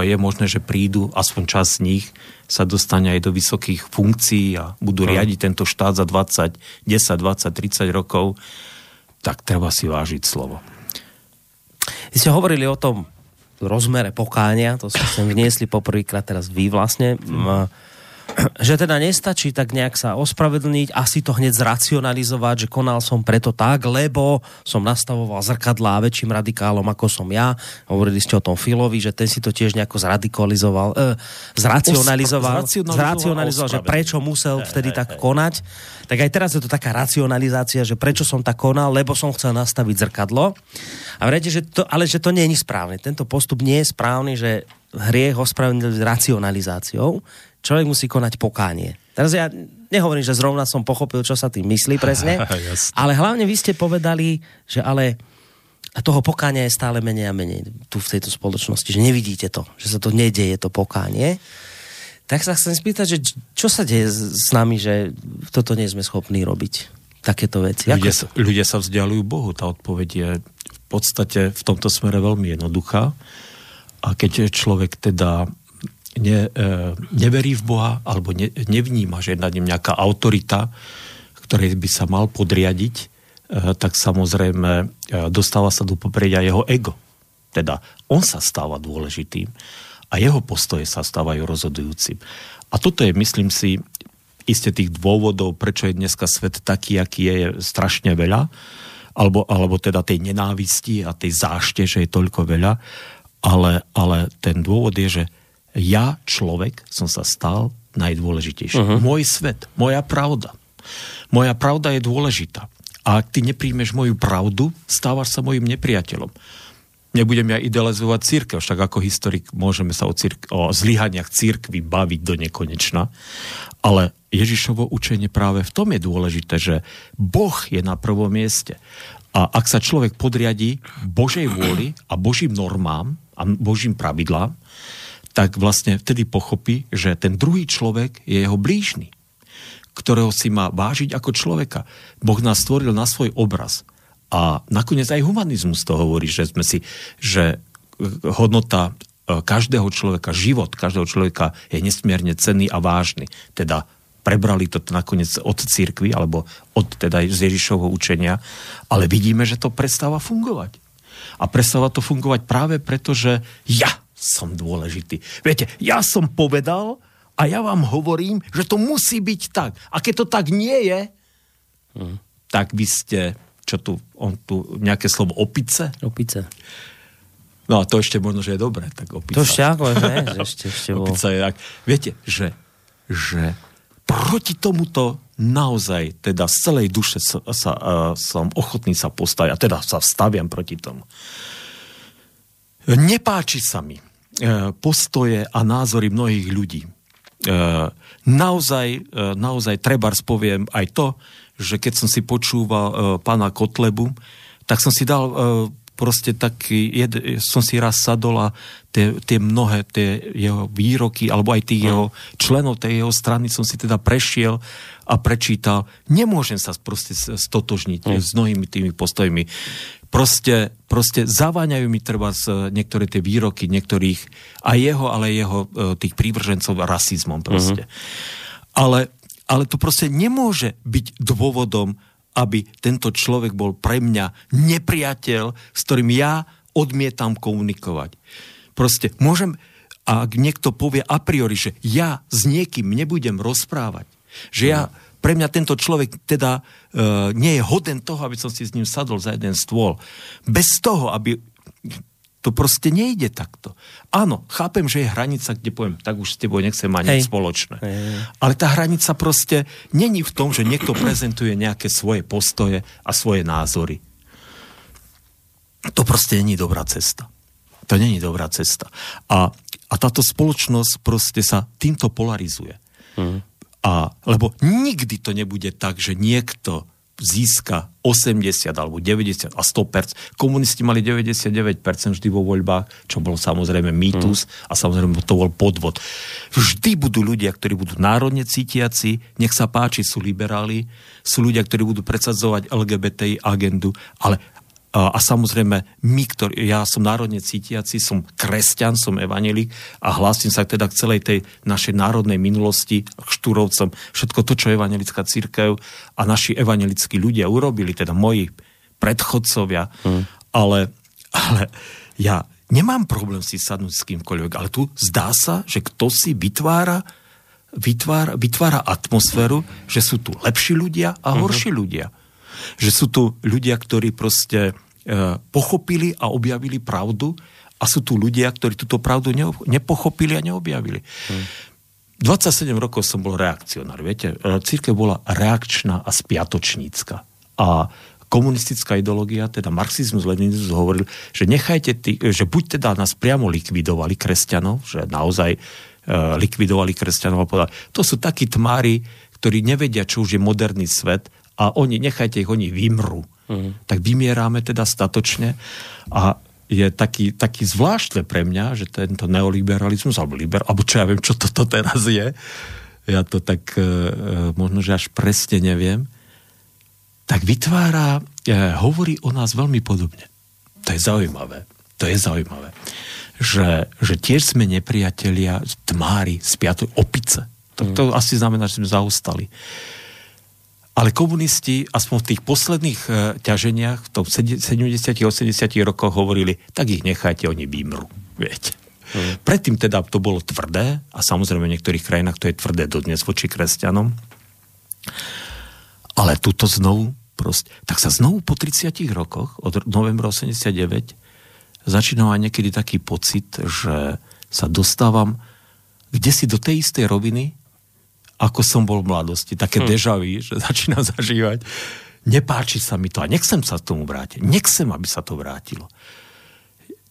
je možné, že prídu, aspoň čas z nich sa dostane aj do vysokých funkcií a budú uh-huh. riadiť tento štát za 20, 10, 20, 30 rokov, tak treba si vážiť slovo. Vy ste hovorili o tom rozmere pokánia, to ste sem vniesli poprvýkrát teraz vy vlastne. Uh-huh [clears throat] že teda nestačí tak nejak sa ospravedlniť a si to hneď zracionalizovať, že konal som preto tak, lebo som nastavoval zrkadlá väčším radikálom ako som ja. Hovorili ste o tom Filovi, že ten si to tiež nejako zradikalizoval, e, zracionalizoval, zracionalizoval, zracionalizoval že prečo musel vtedy tak konať. Tak aj teraz je to taká racionalizácia, že prečo som tak konal, lebo som chcel nastaviť zrkadlo. A viete, že to, ale že to nie je správne. Tento postup nie je správny, že hriech ospravedlniť racionalizáciou, človek musí konať pokánie. Teraz ja nehovorím, že zrovna som pochopil, čo sa tým myslí presne, [laughs] ale hlavne vy ste povedali, že ale toho pokánia je stále menej a menej tu v tejto spoločnosti, že nevidíte to, že sa to nedieje, to pokánie. Tak sa chcem spýtať, že čo sa deje s nami, že toto nie sme schopní robiť, takéto veci. Ľudia, sa, ľudia sa vzdialujú Bohu, tá odpoveď je v podstate v tomto smere veľmi jednoduchá. A keď človek teda ne, e, neverí v Boha alebo ne, nevníma, že je nad ním nejaká autorita, ktorej by sa mal podriadiť, e, tak samozrejme e, dostáva sa do popredia jeho ego. Teda on sa stáva dôležitým a jeho postoje sa stávajú rozhodujúcim. A toto je, myslím si, iste tých dôvodov, prečo je dneska svet taký, aký je, je strašne veľa alebo, alebo teda tej nenávisti a tej zášte, že je toľko veľa, ale, ale ten dôvod je, že ja, človek, som sa stal najdôležitejší. Uh-huh. Môj svet, moja pravda. Moja pravda je dôležitá. A ak ty nepríjmeš moju pravdu, stávaš sa mojim nepriateľom. Nebudem ja idealizovať církev, však ako historik môžeme sa o, círk- o zlyhaniach církvy baviť do nekonečna, ale Ježišovo učenie práve v tom je dôležité, že Boh je na prvom mieste. A ak sa človek podriadí Božej vôli a Božím normám a Božím pravidlám, tak vlastne vtedy pochopí, že ten druhý človek je jeho blížny, ktorého si má vážiť ako človeka. Boh nás stvoril na svoj obraz. A nakoniec aj humanizmus to hovorí, že sme si, že hodnota e, každého človeka, život každého človeka je nesmierne cenný a vážny. Teda prebrali to nakoniec od církvy, alebo od teda z Ježišovho učenia, ale vidíme, že to prestáva fungovať. A prestáva to fungovať práve preto, že ja som dôležitý. Viete, ja som povedal a ja vám hovorím, že to musí byť tak. A keď to tak nie je, hmm. tak vy ste čo tu, on tu, nejaké slovo opice? Opice. No a to ešte možno, že je dobré. Tak opica. To ešte ako, že? [laughs] ešte, ešte bol. Opica je tak. Viete, že, že proti tomuto naozaj, teda z celej duše sa, sa, uh, som ochotný sa postaviť, a teda sa staviam proti tomu. Nepáči sa mi postoje a názory mnohých ľudí. Uh, naozaj, uh, naozaj treba spoviem aj to, že keď som si počúval pána Kotlebu, tak som si dal proste taký, jed, som si raz sadol a tie, tie mnohé tie jeho výroky, alebo aj tých mm. jeho členov tej jeho strany som si teda prešiel a prečítal. Nemôžem sa proste stotožniť mm. s mnohými tými postojmi. Proste, proste zaváňajú mi treba z niektoré tie výroky niektorých, aj jeho, ale jeho e, tých prívržencov rasizmom proste. Mm-hmm. Ale ale to proste nemôže byť dôvodom, aby tento človek bol pre mňa nepriateľ, s ktorým ja odmietam komunikovať. Proste môžem, a ak niekto povie a priori, že ja s niekým nebudem rozprávať, že ja, pre mňa tento človek teda e, nie je hoden toho, aby som si s ním sadol za jeden stôl. Bez toho, aby to proste nejde takto. Áno, chápem, že je hranica, kde poviem, tak už s tebou nechcem mať nič spoločné. Hej. Ale tá hranica proste není v tom, že niekto [clears throat] prezentuje nejaké svoje postoje a svoje názory. To proste není dobrá cesta. To není dobrá cesta. A, a táto spoločnosť proste sa týmto polarizuje. Mm. A, lebo nikdy to nebude tak, že niekto získa 80 alebo 90 a 100%. Komunisti mali 99% vždy vo voľbách, čo bol samozrejme mýtus mm. a samozrejme to bol podvod. Vždy budú ľudia, ktorí budú národne cítiaci, nech sa páči, sú liberáli, sú ľudia, ktorí budú predsadzovať LGBTI agendu, ale a, samozrejme, my, ktorý, ja som národne cítiaci, som kresťan, som evanelik a hlásim sa teda k celej tej našej národnej minulosti, k štúrovcom, všetko to, čo evanelická církev a naši evanelickí ľudia urobili, teda moji predchodcovia, hmm. ale, ale ja nemám problém si sadnúť s kýmkoľvek, ale tu zdá sa, že kto si vytvára vytvára, vytvára atmosféru, že sú tu lepší ľudia a mhm. horší uh-huh. ľudia že sú tu ľudia, ktorí proste e, pochopili a objavili pravdu a sú tu ľudia, ktorí túto pravdu nepochopili a neobjavili. Hmm. 27 rokov som bol reakcionár, viete. E, církev bola reakčná a spiatočnícka. A komunistická ideológia, teda marxizmus, leninizmus hovoril, že nechajte tý, že buď teda nás priamo likvidovali kresťanov, že naozaj e, likvidovali kresťanov a povedali, to sú takí tmári, ktorí nevedia, čo už je moderný svet a oni, nechajte ich, oni vymrú. Mm. Tak vymieráme teda statočne a je taký, taký zvláštne pre mňa, že tento neoliberalizmus, alebo liber, alebo čo ja viem, čo toto teraz je, ja to tak e, e, možno, že až presne neviem, tak vytvára, e, hovorí o nás veľmi podobne. to je zaujímavé, to je zaujímavé, že, že tiež sme nepriatelia tmári, spiatoj, opice. To, to mm. asi znamená, že sme zaustali. Ale komunisti, aspoň v tých posledných e, ťaženiach, v tom 70 80 rokoch hovorili, tak ich nechajte, oni vymrú. Viete. Mm. Predtým teda to bolo tvrdé a samozrejme v niektorých krajinách to je tvrdé dodnes voči kresťanom. Ale tuto znovu proste, tak sa znovu po 30 rokoch, od novembra 89, začínam aj niekedy taký pocit, že sa dostávam kde si do tej istej roviny, ako som bol v mladosti. Také hm. dežavy, že [laughs] začínam zažívať. Nepáči sa mi to a nechcem sa tomu vrátiť. Nechcem, aby sa to vrátilo.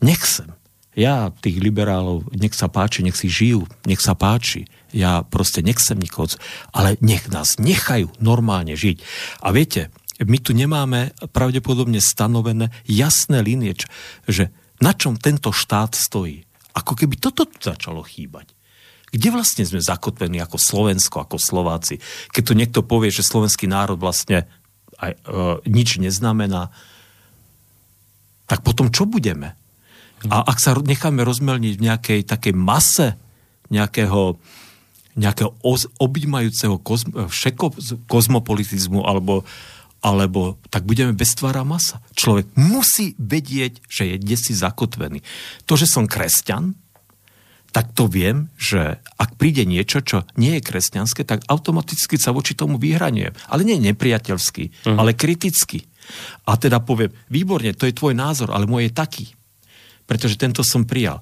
Nechcem. Ja tých liberálov, nech sa páči, nech si žijú, nech sa páči. Ja proste nechcem nikoho, ale nech nás nechajú normálne žiť. A viete, my tu nemáme pravdepodobne stanovené jasné linie, že na čom tento štát stojí. Ako keby toto tu začalo chýbať. Kde vlastne sme zakotvení ako Slovensko, ako Slováci? Keď tu niekto povie, že slovenský národ vlastne aj, e, nič neznamená, tak potom čo budeme? A ak sa necháme rozmelniť v nejakej takej mase nejakého, nejakého objímajúceho kozm, všeko, kozmopolitizmu alebo alebo tak budeme bez tvára masa. Človek musí vedieť, že je desi zakotvený. To, že som kresťan, tak to viem, že ak príde niečo, čo nie je kresťanské, tak automaticky sa voči tomu vyhraňujem. Ale nie nepriateľský, uh-huh. ale kriticky. A teda poviem, výborne, to je tvoj názor, ale môj je taký. Pretože tento som prijal.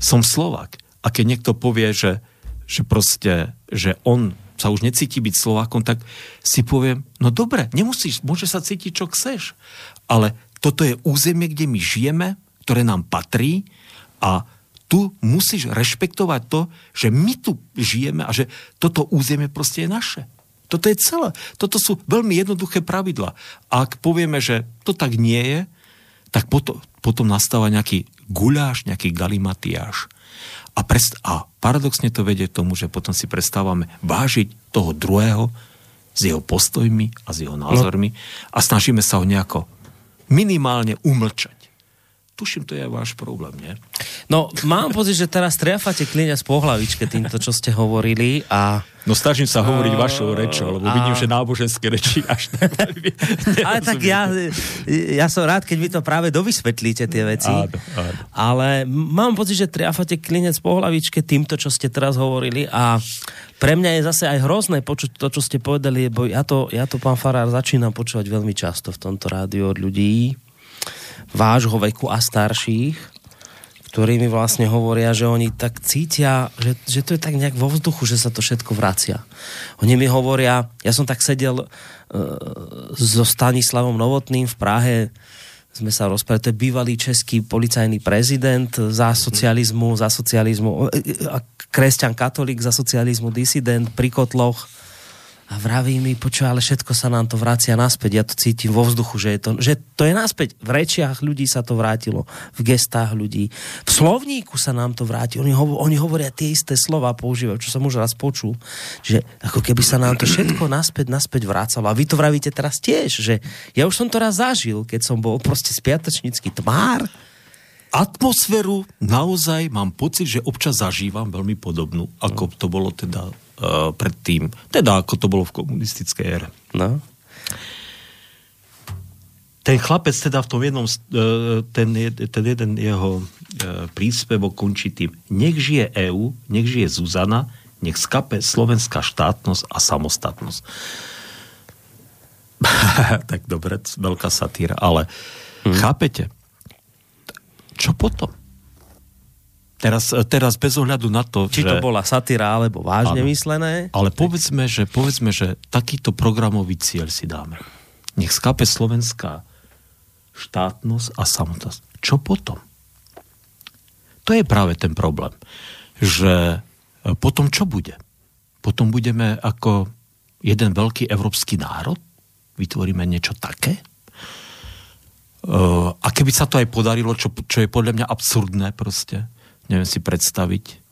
Som Slovak. A keď niekto povie, že, že proste, že on sa už necíti byť Slovákom, tak si poviem, no dobre, nemusíš, môže sa cítiť, čo chceš. Ale toto je územie, kde my žijeme, ktoré nám patrí a tu musíš rešpektovať to, že my tu žijeme a že toto územie proste je naše. Toto je celé. Toto sú veľmi jednoduché pravidla. A ak povieme, že to tak nie je, tak potom, potom nastáva nejaký guláš, nejaký galimatiáš. A, prest- a paradoxne to vedie k tomu, že potom si prestávame vážiť toho druhého s jeho postojmi a s jeho názormi no. a snažíme sa ho nejako minimálne umlčať. Tuším, to je aj váš problém, nie? No, mám pocit, že teraz triafate klinec po hlavičke týmto, čo ste hovorili a No snažím sa hovoriť uh, vašou rečou, lebo a... vidím, že náboženské reči až [laughs] tak Ale tak ja, ja som rád, keď vy to práve dovysvetlíte tie veci. Áno, áno. Ale mám pocit, že triafate klinec po hlavičke týmto, čo ste teraz hovorili a pre mňa je zase aj hrozné počuť to, čo ste povedali, lebo ja to, ja to pán Farár, začínam počúvať veľmi často v tomto rádiu od ľudí vášho veku a starších, ktorí mi vlastne hovoria, že oni tak cítia, že, že to je tak nejak vo vzduchu, že sa to všetko vracia. Oni mi hovoria, ja som tak sedel uh, so Stanislavom Novotným v Prahe, sme sa rozprávali, to je bývalý český policajný prezident za socializmu, za socializmu, kresťan katolík za socializmu, disident pri kotloch a vraví mi, počuj, ale všetko sa nám to vracia naspäť. Ja to cítim vo vzduchu, že, je to, že to je naspäť. V rečiach ľudí sa to vrátilo, v gestách ľudí. V slovníku sa nám to vráti. Oni, hovor, oni hovoria tie isté slova, používajú, čo som už raz počul. Že ako keby sa nám to všetko naspäť, naspäť vrácalo. A vy to vravíte teraz tiež, že ja už som to raz zažil, keď som bol proste spiatočnícky tvár. Atmosféru naozaj mám pocit, že občas zažívam veľmi podobnú, ako to bolo teda uh, predtým, teda ako to bolo v komunistickej ére. No. Ten chlapec teda v tom jednom, uh, ten, ten jeden jeho uh, príspevok končí tým, nech žije EU, nech žije Zuzana, nech skape slovenská štátnosť a samostatnosť. [laughs] tak dobre, veľká satíra, ale hmm. chápete, čo potom? Teraz, teraz bez ohľadu na to, Či že... to bola satyra, alebo vážne áno, myslené. Ale povedzme že, povedzme, že takýto programový cieľ si dáme. Nech skápe slovenská štátnosť a samotnosť. Čo potom? To je práve ten problém. Že e, potom čo bude? Potom budeme ako jeden veľký európsky národ? Vytvoríme niečo také? E, a keby sa to aj podarilo, čo, čo je podľa mňa absurdné proste, neviem si predstaviť,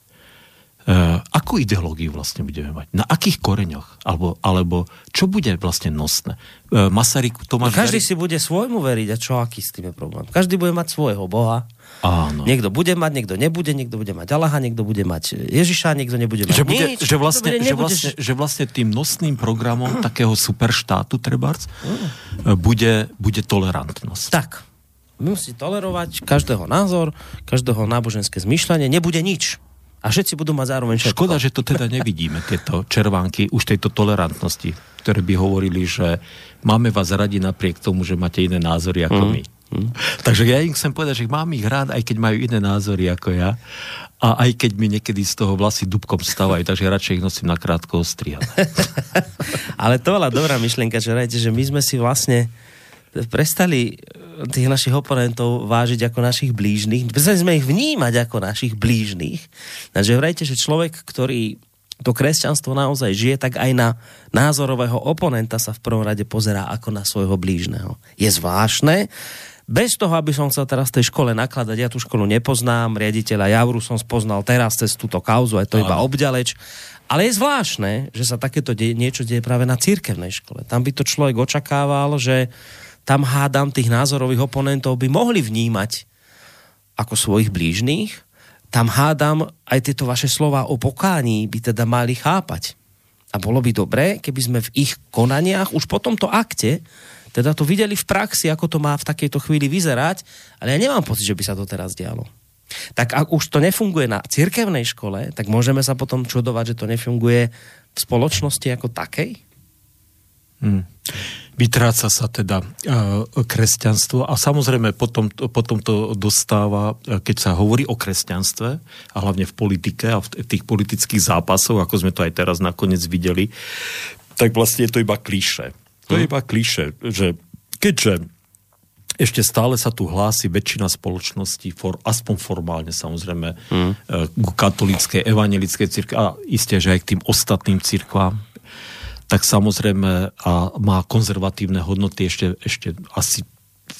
akú ideológiu vlastne budeme mať? Na akých koreňoch? Alebo, alebo čo bude vlastne nosné? Uh, Masaryk, Tomáš... No každý Garik... si bude svojmu veriť a čo, aký s tým je problém? Každý bude mať svojho Boha. Áno. Niekto bude mať, niekto nebude, niekto bude mať Allaha, niekto bude mať Ježiša, niekto nebude mať že bude, nič. Že vlastne, bude, že, vlastne, že vlastne tým nosným programom takého superštátu, trebárs, mm. bude, bude tolerantnosť. Tak. Musí tolerovať každého názor, každého náboženské zmyšľanie, nebude nič. A všetci budú mať zároveň všetko. Škoda, že to teda nevidíme, tieto červánky už tejto tolerantnosti, ktoré by hovorili, že máme vás radi napriek tomu, že máte iné názory ako mm. my. Mm. Takže ja im chcem povedať, že mám ich rád, aj keď majú iné názory ako ja. A aj keď mi niekedy z toho vlasy dubkom stávajú, takže radšej ich nosím na krátko ostrihané. [laughs] Ale to bola dobrá myšlienka, že že my sme si vlastne prestali tých našich oponentov vážiť ako našich blížnych. Prestali sme ich vnímať ako našich blížnych. Takže vrajte, že človek, ktorý to kresťanstvo naozaj žije, tak aj na názorového oponenta sa v prvom rade pozerá ako na svojho blížneho. Je zvláštne, bez toho, aby som chcel teraz tej škole nakladať, ja tú školu nepoznám, riaditeľa Javru som spoznal teraz cez túto kauzu, aj to iba obďaleč, ale je zvláštne, že sa takéto die, niečo deje práve na církevnej škole. Tam by to človek očakával, že tam hádam tých názorových oponentov by mohli vnímať ako svojich blížných, tam hádam aj tieto vaše slova o pokání by teda mali chápať. A bolo by dobré, keby sme v ich konaniach už po tomto akte teda to videli v praxi, ako to má v takejto chvíli vyzerať, ale ja nemám pocit, že by sa to teraz dialo. Tak ak už to nefunguje na cirkevnej škole, tak môžeme sa potom čudovať, že to nefunguje v spoločnosti ako takej? Hmm vytráca sa teda e, kresťanstvo a samozrejme potom, potom to dostáva, e, keď sa hovorí o kresťanstve a hlavne v politike a v tých politických zápasoch, ako sme to aj teraz nakoniec videli, tak vlastne je to iba klíše. To je hm. iba klíše, že keďže ešte stále sa tu hlási väčšina spoločnosti, for, aspoň formálne samozrejme, mm. ku katolíckej, evangelickej cirkvi a isté, že aj k tým ostatným cirkvám, tak samozrejme a má konzervatívne hodnoty ešte, ešte asi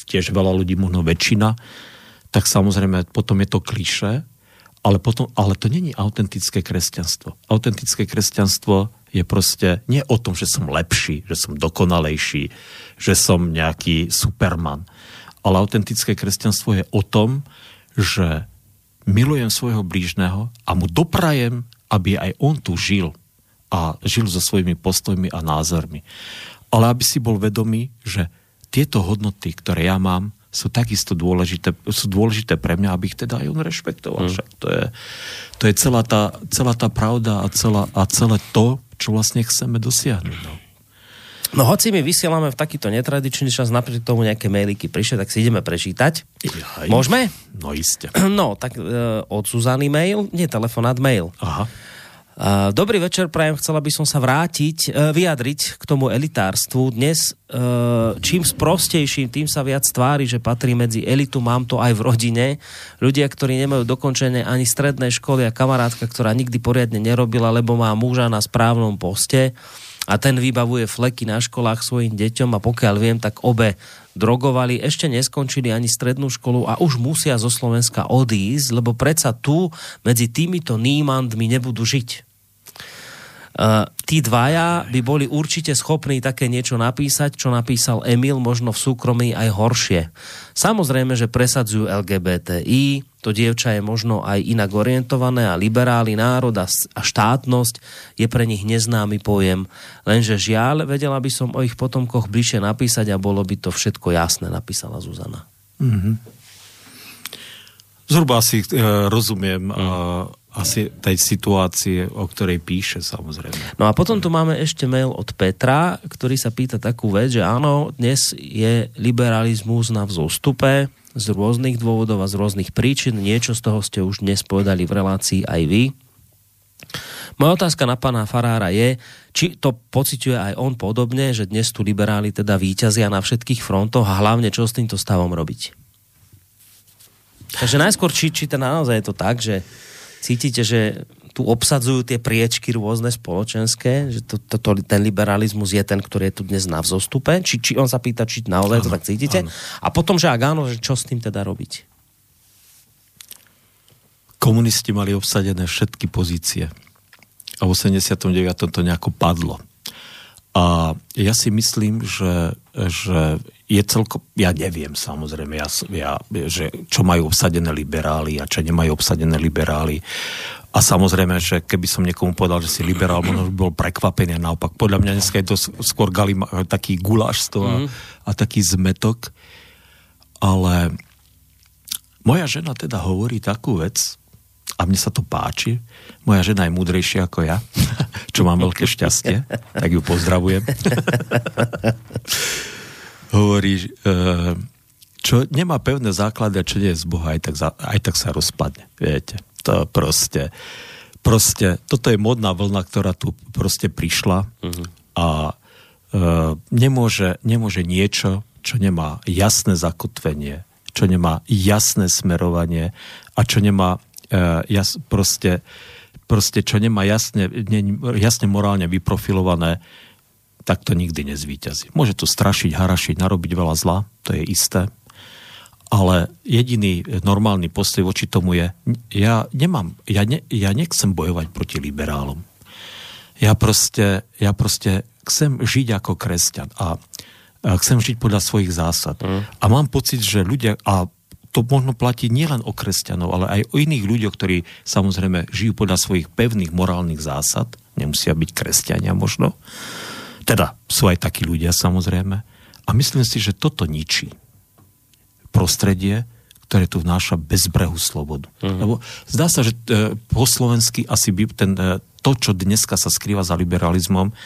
tiež veľa ľudí, možno väčšina, tak samozrejme potom je to kliše, ale, potom, ale to není autentické kresťanstvo. Autentické kresťanstvo je proste nie o tom, že som lepší, že som dokonalejší, že som nejaký superman, ale autentické kresťanstvo je o tom, že milujem svojho blížneho a mu doprajem, aby aj on tu žil a žil so svojimi postojmi a názormi. Ale aby si bol vedomý, že tieto hodnoty, ktoré ja mám, sú takisto dôležité, sú dôležité pre mňa, aby ich teda aj on rešpektoval. Mm. Však to je, to je celá, tá, celá tá pravda a, celá, a celé to, čo vlastne chceme dosiahnuť. No. No hoci my vysielame v takýto netradičný čas, napriek tomu nejaké mailiky prišli, tak si ideme prečítať. Jaj. Môžeme? No iste. No, tak e, od Suzany mail, nie telefonát, mail. Aha. Dobrý večer, prajem, chcela by som sa vrátiť, e, vyjadriť k tomu elitárstvu. Dnes e, čím sprostejším, tým sa viac tvári, že patrí medzi elitu, mám to aj v rodine. Ľudia, ktorí nemajú dokončené ani stredné školy a kamarátka, ktorá nikdy poriadne nerobila, lebo má muža na správnom poste a ten vybavuje fleky na školách svojim deťom a pokiaľ viem, tak obe drogovali, ešte neskončili ani strednú školu a už musia zo Slovenska odísť, lebo predsa tu medzi týmito nímandmi nebudú žiť. Uh, tí dvaja by boli určite schopní také niečo napísať, čo napísal Emil, možno v súkromí aj horšie. Samozrejme, že presadzujú LGBTI, to dievča je možno aj inak orientované a liberáli, národ a, a štátnosť je pre nich neznámy pojem. Lenže žiaľ, vedela by som o ich potomkoch bližšie napísať a bolo by to všetko jasné, napísala Zuzana. Mm-hmm. Zhruba si e, rozumiem mm asi tej situácie, o ktorej píše samozrejme. No a potom tu máme ešte mail od Petra, ktorý sa pýta takú vec, že áno, dnes je liberalizmus na vzostupe z rôznych dôvodov a z rôznych príčin. Niečo z toho ste už dnes povedali v relácii aj vy. Moja otázka na pána Farára je, či to pociťuje aj on podobne, že dnes tu liberáli teda víťazia na všetkých frontoch a hlavne čo s týmto stavom robiť. Takže najskôr, či, či to naozaj je to tak, že cítite, že tu obsadzujú tie priečky rôzne spoločenské, že to, to, to, ten liberalizmus je ten, ktorý je tu dnes na vzostupe? Či, či on sa pýta, či naozaj to tak cítite? Áno. A potom, že ak áno, že čo s tým teda robiť? komunisti mali obsadené všetky pozície. A v 89. to nejako padlo. A ja si myslím, že, že je celko, ja neviem samozrejme, ja, ja, že čo majú obsadené liberáli a čo nemajú obsadené liberáli. A samozrejme, že keby som niekomu povedal, že si liberál, možno by bol prekvapený. Naopak, podľa mňa dneska je to skôr gali, taký guláš z toho a, a taký zmetok. Ale moja žena teda hovorí takú vec, a mne sa to páči. Moja žena je múdrejšia ako ja, [laughs] čo mám veľké šťastie, tak ju pozdravujem. [laughs] Hovorí, e, čo nemá pevné základy a čo nie je z Boha, aj tak, aj tak sa rozpadne. Viete, to proste, proste, toto je modná vlna, ktorá tu proste prišla uh-huh. a e, nemôže, nemôže niečo, čo nemá jasné zakotvenie, čo nemá jasné smerovanie a čo nemá uh, jas, proste, proste, čo nemá jasne, ne, jasne morálne vyprofilované, tak to nikdy nezvíťazí. Môže to strašiť, harašiť, narobiť veľa zla, to je isté, ale jediný normálny postoj voči tomu je, ja nemám, ja, ne, ja nechcem bojovať proti liberálom. Ja proste, ja proste chcem žiť ako kresťan a, a chcem žiť podľa svojich zásad. Mm. A mám pocit, že ľudia, a to možno platí nielen o kresťanov, ale aj o iných ľuďoch, ktorí samozrejme žijú podľa svojich pevných morálnych zásad, nemusia byť kresťania možno. Teda sú aj takí ľudia samozrejme. A myslím si, že toto ničí prostredie, ktoré tu vnáša bezbrehu slobodu. Mm. Lebo zdá sa, že e, po slovensky asi by ten, e, to, čo dneska sa skrýva za liberalizmom,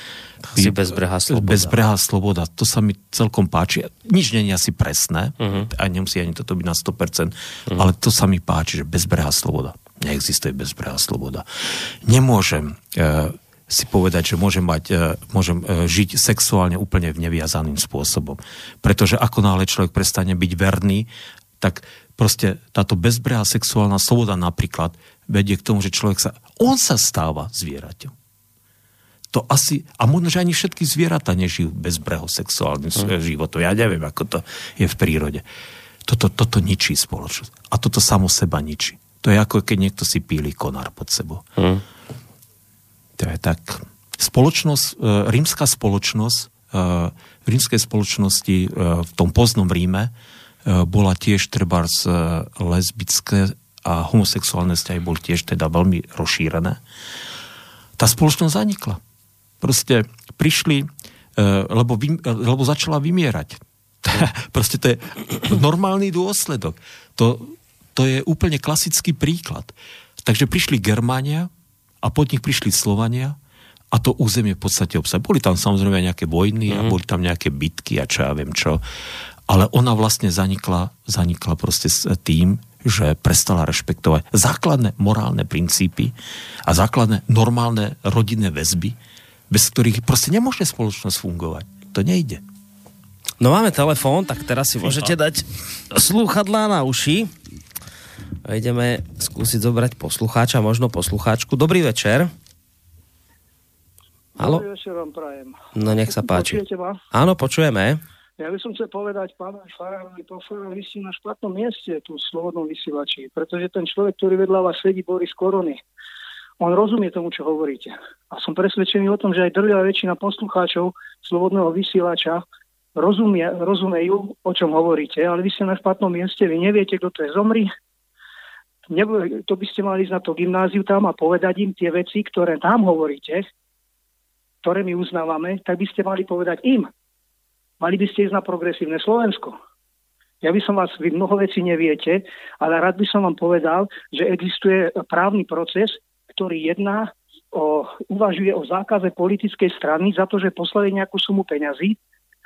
asi bezbrehá sloboda. Bezbrehá sloboda. To sa mi celkom páči. Nič je asi presné, uh-huh. a nemusí ani toto byť na 100%, uh-huh. ale to sa mi páči, že bezbrehá sloboda. Neexistuje bezbrehá sloboda. Nemôžem e, si povedať, že môžem, mať, e, môžem e, žiť sexuálne úplne v neviazaným spôsobom. Pretože ako náhle človek prestane byť verný, tak proste táto bezbrehá sexuálna sloboda napríklad vedie k tomu, že človek sa, on sa stáva zvieraťom to asi, a možno, že ani všetky zvieratá nežijú bezbreho sexuálnym mm. životom. Ja neviem, ako to je v prírode. Toto, toto ničí spoločnosť. A toto samo seba ničí. To je ako keď niekto si píli konár pod sebou. Mm. To je tak. Spoločnosť, e, rímska spoločnosť, e, v rímskej spoločnosti e, v tom poznom Ríme bola tiež treba z lesbické a homosexuálne vzťahy boli tiež teda veľmi rozšírené. Tá spoločnosť zanikla proste prišli, e, lebo, vy, lebo začala vymierať. [laughs] proste to je normálny dôsledok. To, to je úplne klasický príklad. Takže prišli Germánia a pod nich prišli Slovania a to územie v podstate obsah. Boli tam samozrejme nejaké vojny mm. a mhm. boli tam nejaké bitky a čo ja viem čo. Ale ona vlastne zanikla, zanikla proste s tým, že prestala rešpektovať základné morálne princípy a základné normálne rodinné väzby, bez ktorých proste nemôže spoločnosť fungovať. To nejde. No máme telefón, tak teraz si môžete dať slúchadlá na uši. A ideme skúsiť zobrať poslucháča, možno poslucháčku. Dobrý večer. Halo? Dobrý večer vám prajem. No nech sa páči. Počujete ma? Áno, počujeme. Ja by som chcel povedať pánovi Farárovi, po Farárovi si na špatnom mieste tu Slobodnom vysielači, pretože ten človek, ktorý vedľa vás sedí, Boris Korony, on rozumie tomu, čo hovoríte. A som presvedčený o tom, že aj drvia väčšina poslucháčov slobodného vysielača rozumie, rozumejú, o čom hovoríte, ale vy ste na špatnom mieste, vy neviete, kto to je zomri. Nebo, to by ste mali ísť na to gymnáziu tam a povedať im tie veci, ktoré tam hovoríte, ktoré my uznávame, tak by ste mali povedať im. Mali by ste ísť na progresívne Slovensko. Ja by som vás, vy mnoho vecí neviete, ale rád by som vám povedal, že existuje právny proces, ktorý jedná o, uvažuje o zákaze politickej strany za to, že poslali nejakú sumu peňazí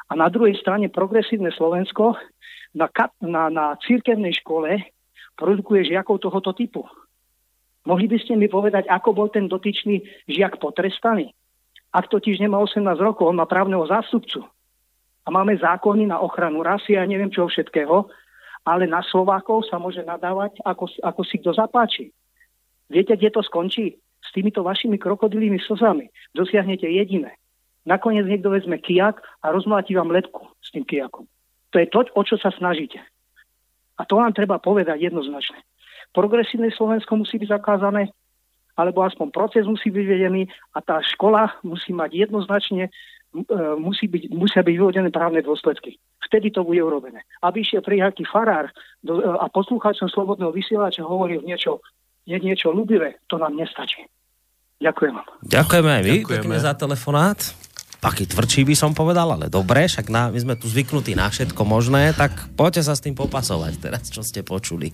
a na druhej strane progresívne Slovensko na, na, na církevnej škole produkuje žiakov tohoto typu. Mohli by ste mi povedať, ako bol ten dotyčný žiak potrestaný? Ak totiž nemá 18 rokov, on má právneho zástupcu. A máme zákony na ochranu rasy a neviem čo všetkého, ale na Slovákov sa môže nadávať, ako, ako si kto zapáči. Viete, kde to skončí? S týmito vašimi krokodilými slzami dosiahnete jediné. Nakoniec niekto vezme kijak a rozmláti vám letku s tým kijakom. To je to, o čo sa snažíte. A to vám treba povedať jednoznačne. Progresívne Slovensko musí byť zakázané, alebo aspoň proces musí byť vedený a tá škola musí mať jednoznačne, musí byť, musia byť vyvodené právne dôsledky. Vtedy to bude urobené. Aby išiel prijaký farár do, e, a poslúchačom Slobodného vysielača hovoril niečo, je niečo ľubivé, to nám nestačí. Ďakujem vám. Ďakujeme aj vy Ďakujeme. za telefonát. Taký tvrdší by som povedal, ale dobre, však na, my sme tu zvyknutí na všetko možné, tak poďte sa s tým popasovať teraz, čo ste počuli.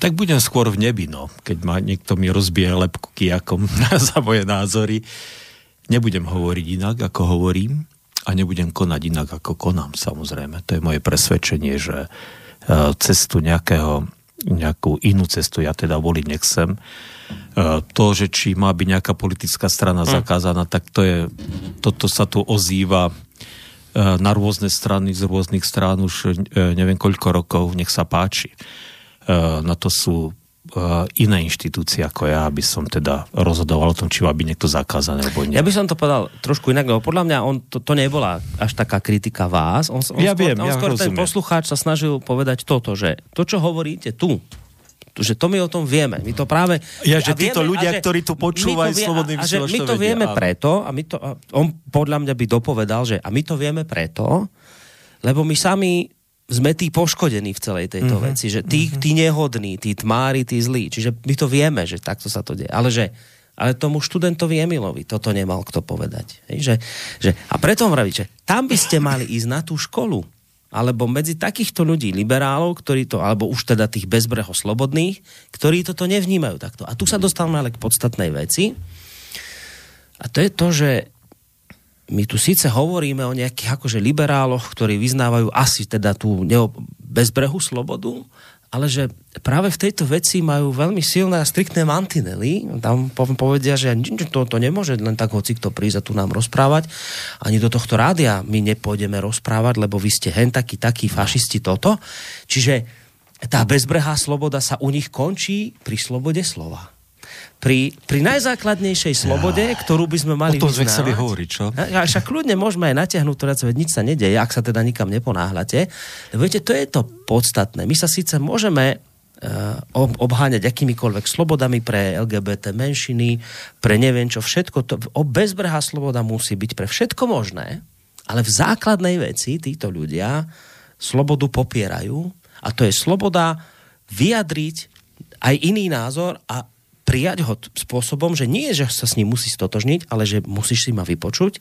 Tak budem skôr v nebi, no. Keď ma niekto mi rozbije lepku kijakom [laughs] za moje názory. Nebudem hovoriť inak, ako hovorím a nebudem konať inak, ako konám, samozrejme. To je moje presvedčenie, že e, cestu nejakého, nejakú inú cestu ja teda voliť nechcem. E, To, že či má byť nejaká politická strana zakázaná, tak to je, toto sa tu ozýva e, na rôzne strany, z rôznych strán už neviem koľko rokov, nech sa páči. Na to sú iné inštitúcie ako ja, aby som teda rozhodoval o tom, či má byť niekto zakázaný alebo nie. Ja by som to povedal trošku inak, lebo podľa mňa on, to, to nebola až taká kritika vás. On, on Ja skôr, viem, on ja skôr ten rozumiem. poslucháč sa snažil povedať toto, že to, čo hovoríte tu, že to my o tom vieme. My to práve... Ja, že a títo ľudia, a že ktorí tu počúvajú Slobodný a, a že vysielač, my to vieme áno. preto, a my to, a on podľa mňa by dopovedal, že a my to vieme preto, lebo my sami sme tí poškodení v celej tejto Mhm. mm-hmm. veci, že tí, tí nehodní, tí tmári, tí zlí, čiže my to vieme, že takto sa to deje, ale že ale tomu študentovi Emilovi toto nemal kto povedať. Hej, že, že, a preto vraví, že tam by ste mali ísť na tú školu, alebo medzi takýchto ľudí, liberálov, ktorí to, alebo už teda tých bezbreho slobodných, ktorí toto nevnímajú takto. A tu sa dostávame ale k podstatnej veci. A to je to, že my tu síce hovoríme o nejakých akože liberáloch, ktorí vyznávajú asi teda tú neo, bezbrehu slobodu, ale že práve v tejto veci majú veľmi silné a striktné mantinely. Tam po- povedia, že to, to nemôže len tak hoci kto prísť a tu nám rozprávať. Ani do tohto rádia my nepôjdeme rozprávať, lebo vy ste hen takí, takí fašisti toto. Čiže tá bezbrehá sloboda sa u nich končí pri slobode slova. Pri, pri najzákladnejšej slobode, ktorú by sme mali O tom sme chceli hovoriť, čo? A však kľudne môžeme aj natiahnuť, ktorá veď nič sa nedeje, ak sa teda nikam neponáhľate. Viete, to je to podstatné. My sa síce môžeme ob- obháňať akýmikoľvek slobodami pre LGBT menšiny, pre neviem čo všetko. To, bezbrhá sloboda musí byť pre všetko možné, ale v základnej veci títo ľudia slobodu popierajú a to je sloboda vyjadriť aj iný názor a prijať ho spôsobom, že nie, že sa s ním musí stotožniť, ale že musíš si ma vypočuť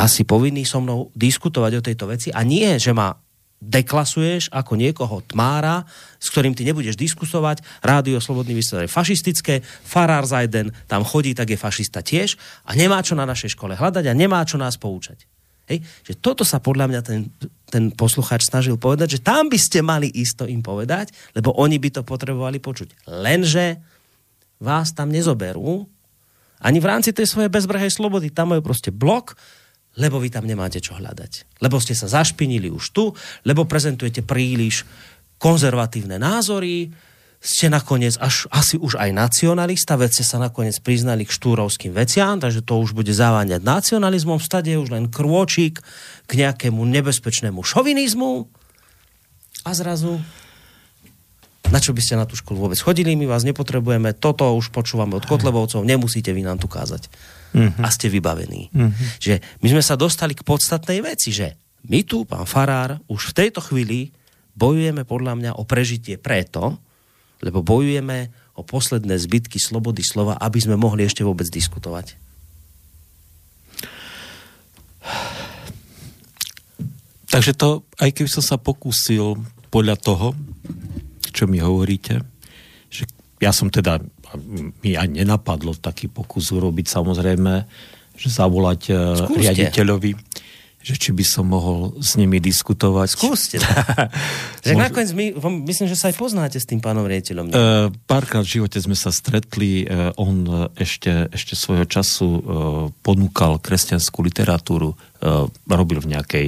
a si povinný so mnou diskutovať o tejto veci a nie, že ma deklasuješ ako niekoho tmára, s ktorým ty nebudeš diskusovať, rádio Slobodný vysielač je fašistické, Farár Zajden tam chodí, tak je fašista tiež a nemá čo na našej škole hľadať a nemá čo nás poučať. Hej? Že toto sa podľa mňa ten, ten poslucháč snažil povedať, že tam by ste mali isto im povedať, lebo oni by to potrebovali počuť. Lenže vás tam nezoberú, ani v rámci tej svojej bezbrehej slobody, tam majú proste blok, lebo vy tam nemáte čo hľadať. Lebo ste sa zašpinili už tu, lebo prezentujete príliš konzervatívne názory, ste nakoniec až, asi už aj nacionalista, veď ste sa nakoniec priznali k štúrovským veciam, takže to už bude zaváňať nacionalizmom, stade je už len krôčik k nejakému nebezpečnému šovinizmu a zrazu na čo by ste na tú školu vôbec chodili, my vás nepotrebujeme, toto už počúvame od Kotlebovcov, nemusíte vy nám tu kázať. Mhm. A ste vybavení. Že my sme sa dostali k podstatnej veci, že my tu, pán Farár, už v tejto chvíli bojujeme podľa mňa o prežitie preto, lebo bojujeme o posledné zbytky slobody slova, aby sme mohli ešte vôbec diskutovať. Takže to, aj keby som sa pokúsil podľa toho, čo mi hovoríte, že ja som teda, mi ani nenapadlo taký pokus urobiť samozrejme, že zavolať eh, Skúste. riaditeľovi, že či by som mohol s nimi diskutovať. Skúste. [laughs] Že nakoniec my, myslím, že sa aj poznáte s tým pánom riaditeľom. E, párkrát v živote sme sa stretli, e, on e, ešte, ešte svojho času e, ponúkal kresťanskú literatúru, e, robil v nejakej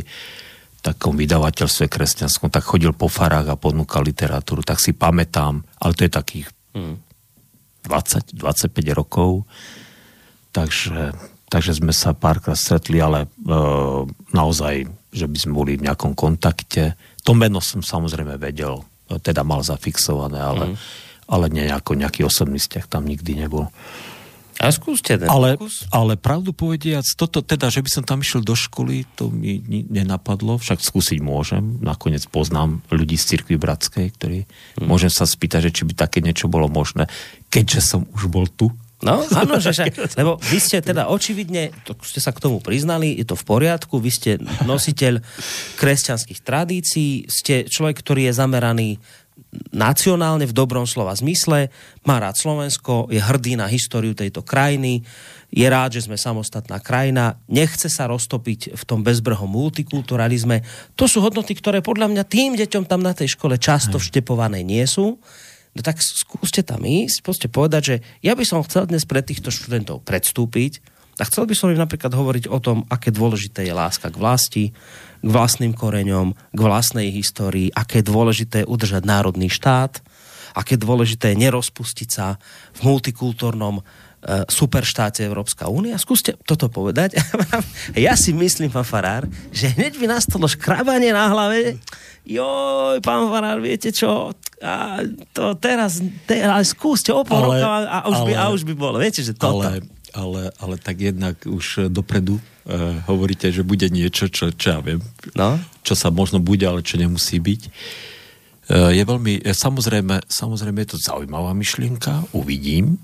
takom vydavateľstve kresťanskom, tak chodil po farách a ponúkal literatúru, tak si pamätám, ale to je takých 20, 25 rokov, takže, takže sme sa párkrát stretli, ale e, naozaj, že by sme boli v nejakom kontakte, To meno som samozrejme vedel, teda mal zafixované, ale, mm. ale nejako, nejaký osobný vzťah tam nikdy nebol. A skúste ten ale, ale pravdu povediac, toto teda, že by som tam išiel do školy, to mi nenapadlo, však skúsiť môžem. Nakoniec poznám ľudí z cirkvi bratskej, ktorí hmm. môžem sa spýtať, že či by také niečo bolo možné, keďže som už bol tu. No, áno, že však, lebo vy ste teda očividne, to ste sa k tomu priznali, je to v poriadku, vy ste nositeľ kresťanských tradícií, ste človek, ktorý je zameraný nacionálne v dobrom slova zmysle, má rád Slovensko, je hrdý na históriu tejto krajiny, je rád, že sme samostatná krajina, nechce sa roztopiť v tom bezbrhom multikulturalizme. To sú hodnoty, ktoré podľa mňa tým deťom tam na tej škole často vštepované nie sú. No tak skúste tam ísť, povedať, že ja by som chcel dnes pre týchto študentov predstúpiť a chcel by som im napríklad hovoriť o tom, aké dôležité je láska k vlasti, k vlastným koreňom, k vlastnej histórii, aké je dôležité udržať národný štát, aké je dôležité nerozpustiť sa v multikultúrnom e, superštáte Európska únia. Skúste toto povedať. [laughs] ja si myslím, pán Farár, že hneď by nastalo škrabanie na hlave. Joj, pán Farár, viete čo? A to teraz, teraz skúste o pol roka a, už ale, by, a už by bolo. Viete, že toto. Ale, ale, ale tak jednak už dopredu uh, hovoríte, že bude niečo, čo, čo ja viem, no? čo sa možno bude, ale čo nemusí byť. Uh, je veľmi, samozrejme, samozrejme je to zaujímavá myšlienka, uvidím,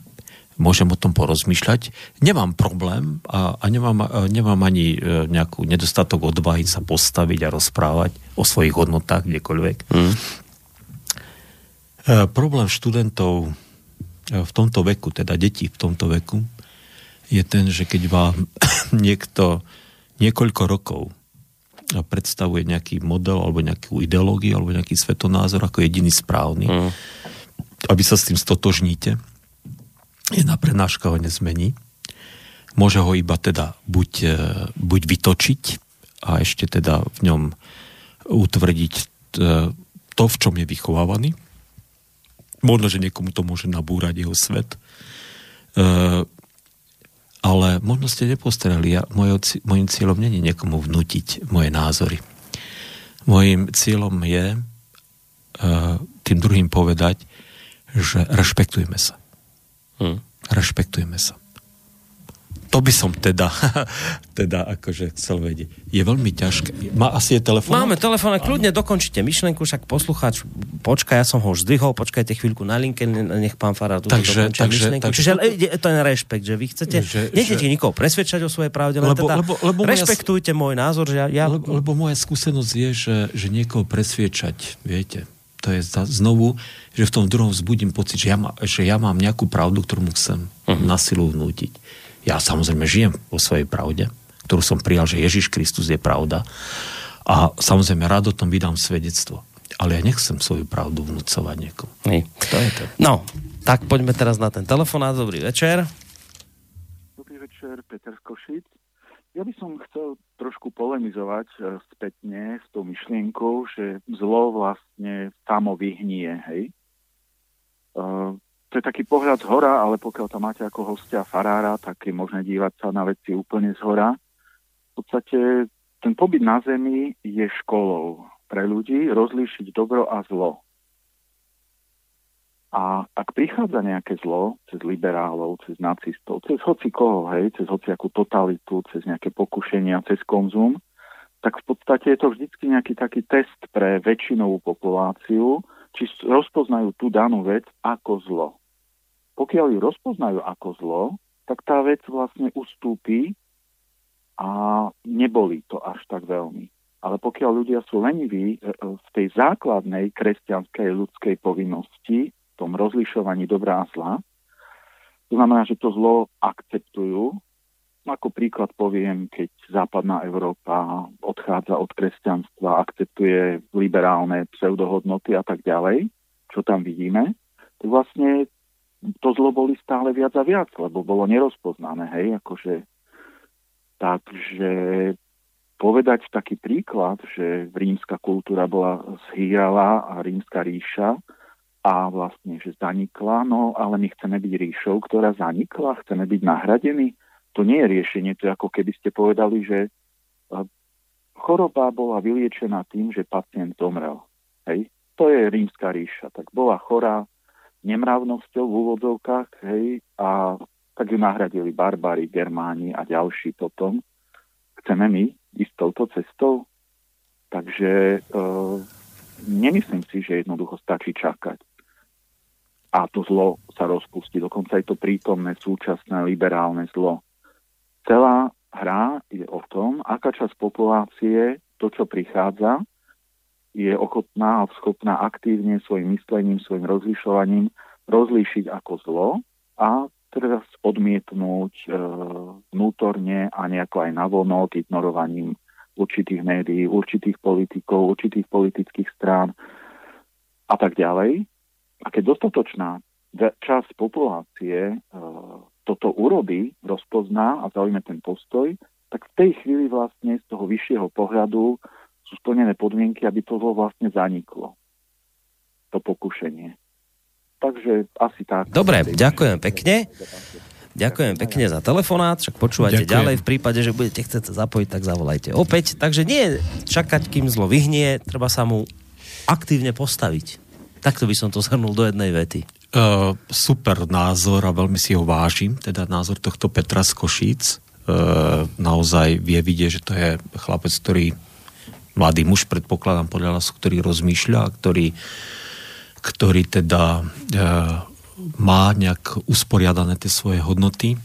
môžem o tom porozmýšľať. Nemám problém a, a nemám, uh, nemám ani nejakú nedostatok odvahy sa postaviť a rozprávať o svojich hodnotách kdekoľvek. Mm. Uh, problém študentov v tomto veku, teda detí v tomto veku, je ten, že keď vám [coughs] niekto niekoľko rokov predstavuje nejaký model alebo nejakú ideológiu alebo nejaký svetonázor ako jediný správny, mm. aby sa s tým stotožníte, jedna prednáška ho nezmení. Môže ho iba teda buď, e, buď vytočiť a ešte teda v ňom utvrdiť e, to, v čom je vychovávaný. Možno, že niekomu to môže nabúrať jeho svet. E, ale možno ste nepostreli, ja, môjim cieľom není niekomu vnútiť moje názory. Mojím cieľom je uh, tým druhým povedať, že rešpektujme sa. Hmm. Rešpektujme sa to by som teda, [laughs] teda akože chcel vedieť. Je veľmi ťažké. Má asi je telefón? Máme telefón, kľudne dokončite myšlenku, však poslucháč, počkaj, ja som ho už zdvihol, počkajte chvíľku na linke, nech pán Farad takže, takže, takže, Čiže to... to je rešpekt, že vy chcete, že, nechcete že... nikoho presvedčať o svojej pravde, len lebo, teda lebo, lebo rešpektujte moja, môj názor, že ja... ja... Lebo, lebo moja skúsenosť je, že, že niekoho presviečať, viete, to je znovu, že v tom druhom vzbudím pocit, že ja, má, že ja mám nejakú pravdu, ktorú mu chcem uh-huh. na silu vnútiť. Ja samozrejme žijem vo svojej pravde, ktorú som prijal, že Ježiš Kristus je pravda. A samozrejme rád o tom vydám svedectvo. Ale ja nechcem svoju pravdu vnúcovať niekomu. To je to. No, tak poďme teraz na ten telefonát. Dobrý večer. Dobrý večer, Peter Skošic. Ja by som chcel trošku polemizovať e, spätne s tou myšlienkou, že zlo vlastne samo vyhnie, hej? E, to je taký pohľad z hora, ale pokiaľ tam máte ako hostia farára, tak je možné dívať sa na veci úplne z hora. V podstate ten pobyt na Zemi je školou pre ľudí rozlíšiť dobro a zlo. A ak prichádza nejaké zlo cez liberálov, cez nacistov, cez hoci koho, hej, cez hoci akú totalitu, cez nejaké pokušenia, cez konzum, tak v podstate je to vždycky nejaký taký test pre väčšinovú populáciu, či rozpoznajú tú danú vec ako zlo pokiaľ ju rozpoznajú ako zlo, tak tá vec vlastne ustúpi a neboli to až tak veľmi. Ale pokiaľ ľudia sú leniví e, e, v tej základnej kresťanskej ľudskej povinnosti, v tom rozlišovaní dobrá a zla, to znamená, že to zlo akceptujú. Ako príklad poviem, keď západná Európa odchádza od kresťanstva, akceptuje liberálne pseudohodnoty a tak ďalej, čo tam vidíme, to vlastne to zlo boli stále viac a viac, lebo bolo nerozpoznané, hej, akože takže povedať taký príklad, že rímska kultúra bola zhýrala a rímska ríša a vlastne, že zanikla, no ale my chceme byť ríšou, ktorá zanikla, chceme byť nahradení. To nie je riešenie, to je ako keby ste povedali, že choroba bola vyliečená tým, že pacient zomrel. Hej? To je rímska ríša. Tak bola chorá nemravnosťou v úvodzovkách, hej, a tak ju nahradili barbári, germáni a ďalší potom. Chceme my ísť touto cestou? Takže e, nemyslím si, že jednoducho stačí čakať. A to zlo sa rozpustí. Dokonca aj to prítomné, súčasné, liberálne zlo. Celá hra je o tom, aká časť populácie to, čo prichádza, je ochotná a schopná aktívne svojim myslením, svojim rozlišovaním rozlíšiť ako zlo a teraz odmietnúť e, vnútorne a nejako aj navonok ignorovaním určitých médií, určitých politikov, určitých politických strán a tak ďalej. A keď dostatočná časť populácie e, toto urobí, rozpozná a zaujme ten postoj, tak v tej chvíli vlastne z toho vyššieho pohľadu sú splnené podmienky, aby to vlastne zaniklo. To pokušenie. Takže asi tak. Dobre, ďakujem pekne. Ďakujem pekne za telefonát, však počúvate Ďakujem. ďalej. V prípade, že budete chcieť sa zapojiť, tak zavolajte opäť. Takže nie čakať, kým zlo vyhnie, treba sa mu aktívne postaviť. Takto by som to zhrnul do jednej vety. Uh, super názor a veľmi si ho vážim, teda názor tohto Petra z Košíc. Uh, naozaj vie vidieť, že to je chlapec, ktorý mladý muž, predpokladám podľa nás, ktorý rozmýšľa, ktorý, ktorý teda e, má nejak usporiadané tie svoje hodnoty. E,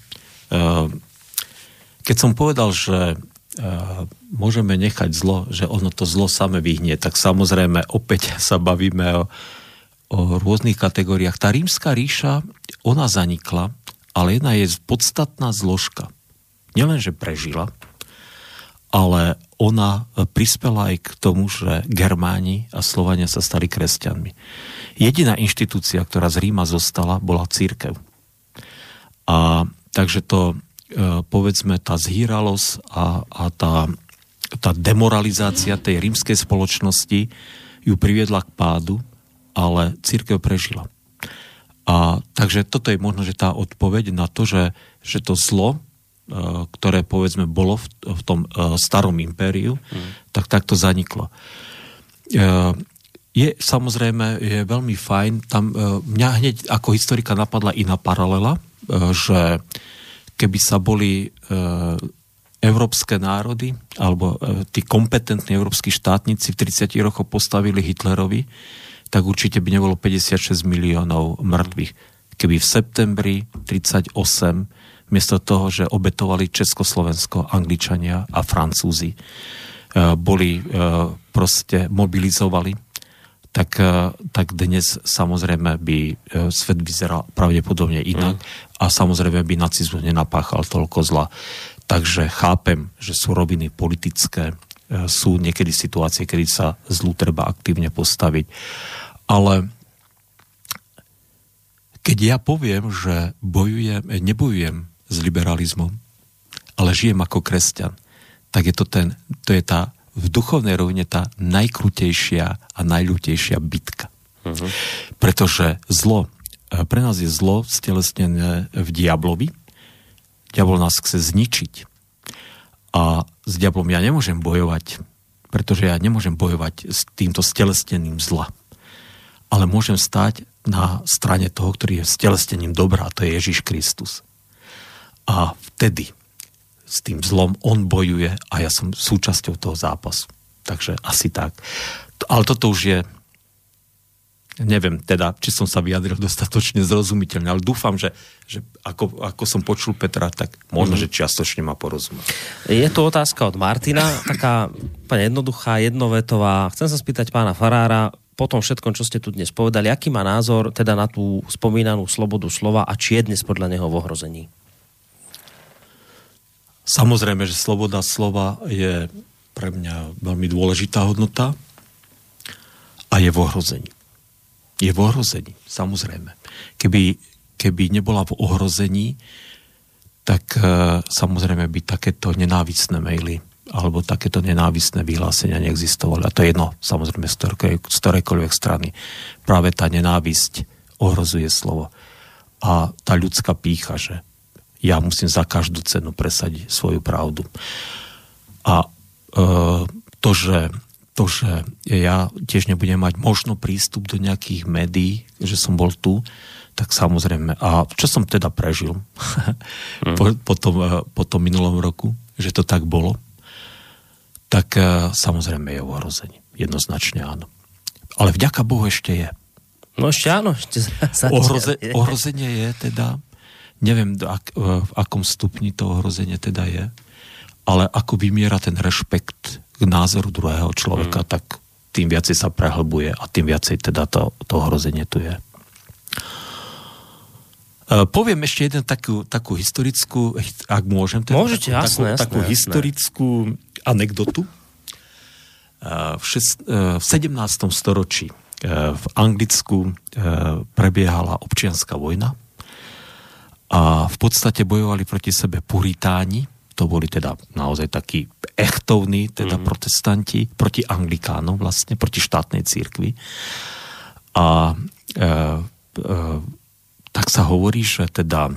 keď som povedal, že e, môžeme nechať zlo, že ono to zlo same vyhnie, tak samozrejme opäť [laughs] sa bavíme o, o rôznych kategóriách. Tá rímska ríša, ona zanikla, ale jedna je podstatná zložka. Nielen, že prežila, ale ona prispela aj k tomu, že Germáni a Slovania sa stali kresťanmi. Jediná inštitúcia, ktorá z Ríma zostala, bola církev. A takže to, e, povedzme, tá zhýralosť a, a tá, tá demoralizácia tej rímskej spoločnosti ju priviedla k pádu, ale církev prežila. A takže toto je možno, že tá odpoveď na to, že, že to zlo, Eh, ktoré povedzme bolo v, v tom uh, starom impériu, mm. tak takto zaniklo. Uh, je samozrejme je veľmi fajn, tam mňa hneď ako historika napadla iná paralela, že keby sa boli európske národy alebo tí kompetentní európsky štátnici v 30 rokoch postavili Hitlerovi, tak určite by nebolo 56 miliónov mŕtvych. Keby v septembri 38 miesto toho, že obetovali Československo, Angličania a Francúzi, e, boli e, proste mobilizovali, tak, e, tak dnes samozrejme by svet vyzeral pravdepodobne inak mm. a samozrejme by nacizmus nenapáchal toľko zla. Takže chápem, že sú robiny politické, sú niekedy situácie, kedy sa zlu treba aktívne postaviť. Ale keď ja poviem, že bojujem, nebojujem s liberalizmom, ale žijem ako kresťan, tak je to, ten, to je tá v duchovnej rovine tá najkrutejšia a najľutejšia bitka. Uh-huh. Pretože zlo, e, pre nás je zlo stelesnené v diablovi. Diabol nás chce zničiť. A s diablom ja nemôžem bojovať, pretože ja nemôžem bojovať s týmto stelesneným zla. Ale môžem stať na strane toho, ktorý je stelesnením dobrá, to je Ježiš Kristus. A vtedy s tým zlom on bojuje a ja som súčasťou toho zápasu. Takže asi tak. Ale toto už je neviem teda, či som sa vyjadril [laughs] dostatočne zrozumiteľne, ale dúfam, že, že ako, ako som počul Petra, tak možno, mm. že čiastočne ma porozumie. Je to otázka od Martina, taká úplne jednoduchá, jednovetová. Chcem sa spýtať pána Farára, po tom všetkom, čo ste tu dnes povedali, aký má názor teda na tú spomínanú slobodu slova a či je dnes podľa neho v ohrození? Samozrejme, že sloboda slova je pre mňa veľmi dôležitá hodnota a je v ohrození. Je v ohrození, samozrejme. Keby, keby nebola v ohrození, tak e, samozrejme by takéto nenávisné maily alebo takéto nenávisné vyhlásenia neexistovali. A to je jedno, samozrejme, z, ktorej, z ktorejkoľvek strany. Práve tá nenávisť ohrozuje slovo. A tá ľudská pícha, že ja musím za každú cenu presadiť svoju pravdu. A e, to, že, to, že ja tiež nebudem mať možno prístup do nejakých médií, že som bol tu, tak samozrejme, a čo som teda prežil [laughs] mm. po, po, tom, po tom minulom roku, že to tak bolo, tak e, samozrejme je ohrozenie. Jednoznačne áno. Ale vďaka Bohu ešte je. No ešte áno. Ešte Ohroze, ohrozenie je teda, neviem ak, v akom stupni to ohrozenie teda je, ale ako vymiera ten rešpekt k názoru druhého človeka, mm. tak tým viacej sa prehlbuje a tým viacej teda to, to ohrozenie tu je. E, poviem ešte jeden takú, takú historickú, ak môžem, teda Môžete, takú, jasné, takú, jasné, takú jasné. historickú anekdotu. E, v, šest, e, v 17. storočí v Anglicku prebiehala občianská vojna a v podstate bojovali proti sebe puritáni, to boli teda naozaj takí echtovní teda mm. protestanti proti anglikánom vlastne, proti štátnej církvi. A e, e, tak sa hovorí, že teda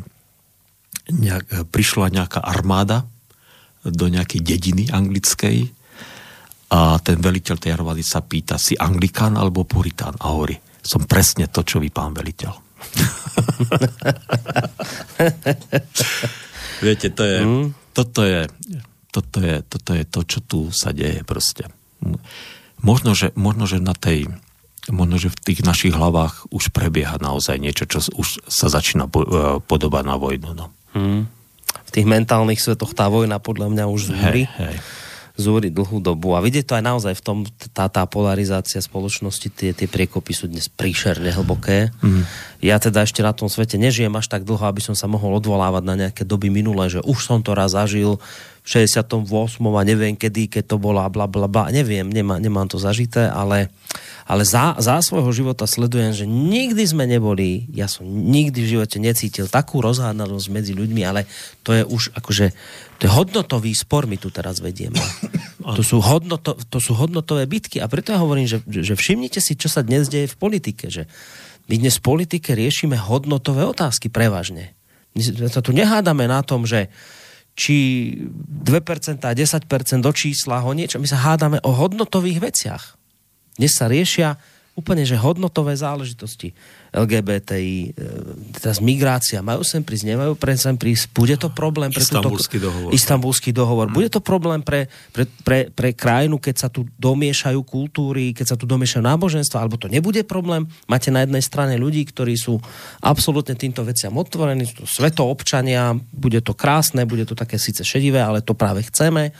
nejak, prišla nejaká armáda do nejakej dediny anglickej a ten veliteľ tej armády sa pýta, si anglikán alebo puritán? A hovorí, som presne to, čo vy, pán veliteľ. [laughs] [laughs] Viete, to je, mm. Toto, je, toto, je, toto je to, čo tu sa deje proste. Možno, že, možno, že na tej možno, že v tých našich hlavách už prebieha naozaj niečo, čo už sa začína podobať na vojnu. No. Mm. V tých mentálnych svetoch tá vojna podľa mňa už zúri. Hej, hej zúri dlhú dobu. A vidieť to aj naozaj v tom, tá, tá polarizácia spoločnosti, tie, tie priekopy sú dnes príšerne hlboké. Mm. Ja teda ešte na tom svete nežijem až tak dlho, aby som sa mohol odvolávať na nejaké doby minulé, že už som to raz zažil v 68. a neviem kedy, keď to bolo a bla bla bla. Neviem, nemá, nemám to zažité, ale, ale za, za svojho života sledujem, že nikdy sme neboli, ja som nikdy v živote necítil takú rozhádanosť medzi ľuďmi, ale to je už akože to je hodnotový spor, my tu teraz vedieme. [coughs] To sú, hodnoto, to sú hodnotové bitky a preto ja hovorím, že, že všimnite si, čo sa dnes deje v politike, že my dnes v politike riešime hodnotové otázky prevažne. My sa tu nehádame na tom, že či 2% a 10% do čísla ho niečo. My sa hádame o hodnotových veciach. Dnes sa riešia úplne, že hodnotové záležitosti. LGBTI, e, teraz migrácia, majú sem prísť, nemajú pre sem prísť, bude to problém pre Istanbulský túto, dohovor. Istanbulský dohovor. Bude to problém pre, pre, pre, pre krajinu, keď sa tu domiešajú kultúry, keď sa tu domiešajú náboženstva, alebo to nebude problém. Máte na jednej strane ľudí, ktorí sú absolútne týmto veciam otvorení, sú to svetoobčania, bude to krásne, bude to také síce šedivé, ale to práve chceme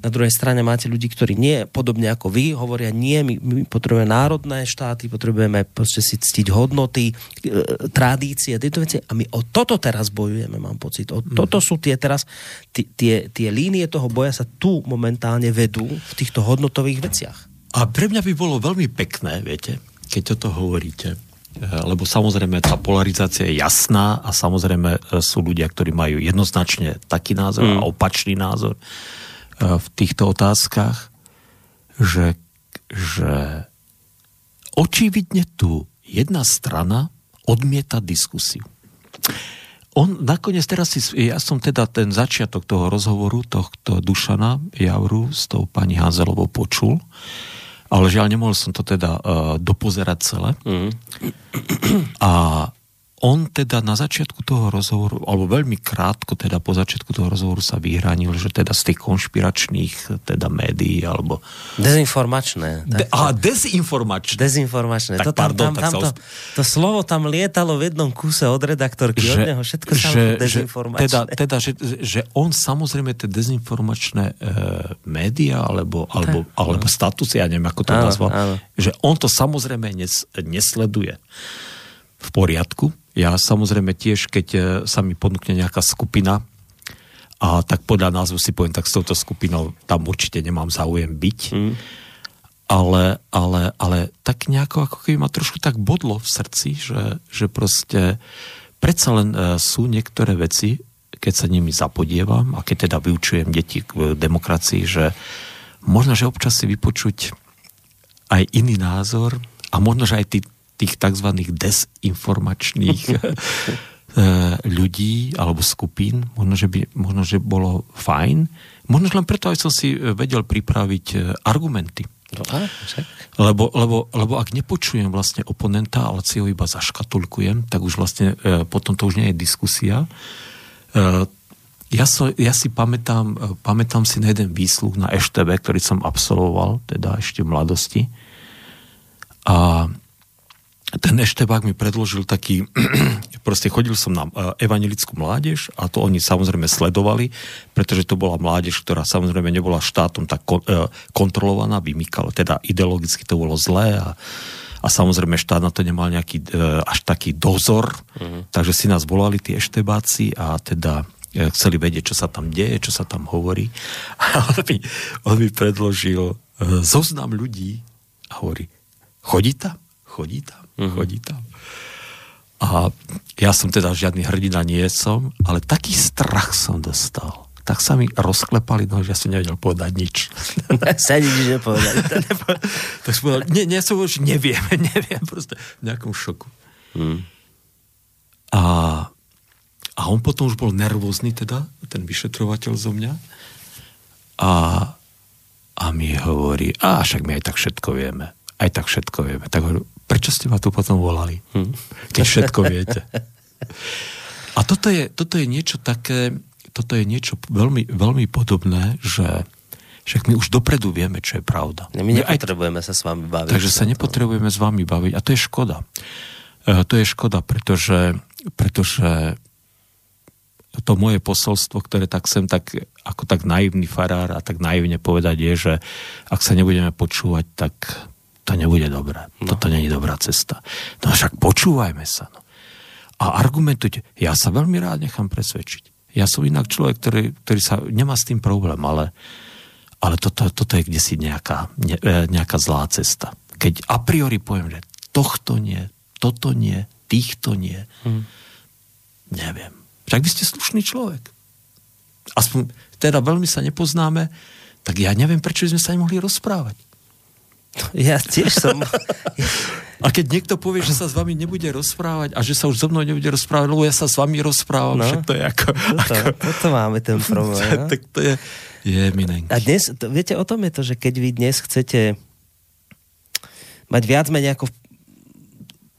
na druhej strane máte ľudí, ktorí nie, podobne ako vy, hovoria nie, my, my potrebujeme národné štáty, potrebujeme proste si ctiť hodnoty, e, tradície, tieto veci a my o toto teraz bojujeme, mám pocit. O mm. toto sú tie teraz, tie, tie línie toho boja sa tu momentálne vedú v týchto hodnotových veciach. A pre mňa by bolo veľmi pekné, viete, keď toto hovoríte, e, lebo samozrejme tá polarizácia je jasná a samozrejme e, sú ľudia, ktorí majú jednoznačne taký názor mm. a opačný názor v týchto otázkach, že, že očividne tu jedna strana odmieta diskusiu. On nakoniec teraz si, ja som teda ten začiatok toho rozhovoru, tohto Dušana Javru s tou pani Hanzelovou počul, ale žiaľ nemohol som to teda uh, dopozerať celé. Mm. A on teda na začiatku toho rozhovoru, alebo veľmi krátko teda po začiatku toho rozhovoru sa vyhranil, že teda z tých konšpiračných teda médií, alebo... Dezinformačné. De, a dezinformačné. Dezinformačné. Tak to, tam, pardon, tam, tak tam, to, to slovo tam lietalo v jednom kuse od redaktorky, že, od neho všetko že, dezinformačné. Teda, teda že, že on samozrejme tie dezinformačné e, médiá, alebo, alebo, alebo statusy, ja neviem, ako to áno, nazval, áno. že on to samozrejme nes, nesleduje v poriadku, ja samozrejme tiež, keď e, sa mi ponúkne nejaká skupina, a tak podľa názvu si poviem, tak s touto skupinou tam určite nemám záujem byť. Mm. Ale, ale, ale tak nejako, ako keby ma trošku tak bodlo v srdci, že, že proste predsa len uh, sú niektoré veci, keď sa nimi zapodievam a keď teda vyučujem deti k demokracii, že možno, že občas si vypočuť aj iný názor a možno, že aj tí tých tzv. desinformačných [laughs] ľudí alebo skupín, možno že, by, možno, že bolo fajn, možno len preto aj som si vedel pripraviť e, argumenty. No. Lebo, lebo, lebo ak nepočujem vlastne oponenta, ale si ho iba zaškatulkujem, tak už vlastne e, potom to už nie je diskusia. E, ja, so, ja si pamätám, e, pamätám si na jeden výsluh na EŠTB, ktorý som absolvoval, teda ešte v mladosti. A ten eštebák mi predložil taký, [clears throat] proste chodil som na e, evangelickú mládež a to oni samozrejme sledovali, pretože to bola mládež, ktorá samozrejme nebola štátom tak e, kontrolovaná, vymykala, teda ideologicky to bolo zlé a, a samozrejme štát na to nemal nejaký e, až taký dozor, uh-huh. takže si nás volali tí eštebáci a teda chceli vedieť, čo sa tam deje, čo sa tam hovorí. [laughs] A on mi, on mi predložil zoznam ľudí a hovorí, chodí tam, chodí tam uh-huh. chodí tam. A ja som teda žiadny hrdina nie som, ale taký strach som dostal. Tak sa mi rozklepali nohy, že ja som nevedel povedať nič. sa nič nepovedal. [laughs] tak som povedal, nie, nie, som už neviem, [laughs] neviem, proste v nejakom šoku. Hmm. A, a on potom už bol nervózny teda, ten vyšetrovateľ zo mňa. A, a mi hovorí, a však my aj tak všetko vieme. Aj tak všetko vieme. Tak hovorím, prečo ste ma tu potom volali? Hm. Keď všetko viete. A toto je, toto je niečo také, toto je niečo veľmi, veľmi podobné, že však my už dopredu vieme, čo je pravda. My nepotrebujeme aj, sa s vami baviť. Takže sa nepotrebujeme s vami baviť. A to je škoda. E, to je škoda, pretože, pretože to moje posolstvo, ktoré tak sem tak, ako tak naivný farár a tak naivne povedať je, že ak sa nebudeme počúvať, tak to nebude dobré. No. Toto není dobrá cesta. No však počúvajme sa. No. A argumentujte. Ja sa veľmi rád nechám presvedčiť. Ja som inak človek, ktorý, ktorý sa nemá s tým problém, ale, ale toto, toto je kde si nejaká, ne, e, nejaká zlá cesta. Keď a priori poviem, že tohto nie, toto nie, týchto nie, hmm. neviem. Však vy ste slušný človek. Aspoň teda veľmi sa nepoznáme, tak ja neviem, prečo sme sa nemohli rozprávať. Ja tiež som... A keď niekto povie, že sa s vami nebude rozprávať a že sa už so mnou nebude rozprávať, lebo ja sa s vami rozprávam, no, však to je ako... Toto, ako... toto máme ten [laughs] problém. No? tak to je... Je eminent. A dnes, to, viete, o tom je to, že keď vy dnes chcete mať viac menej ako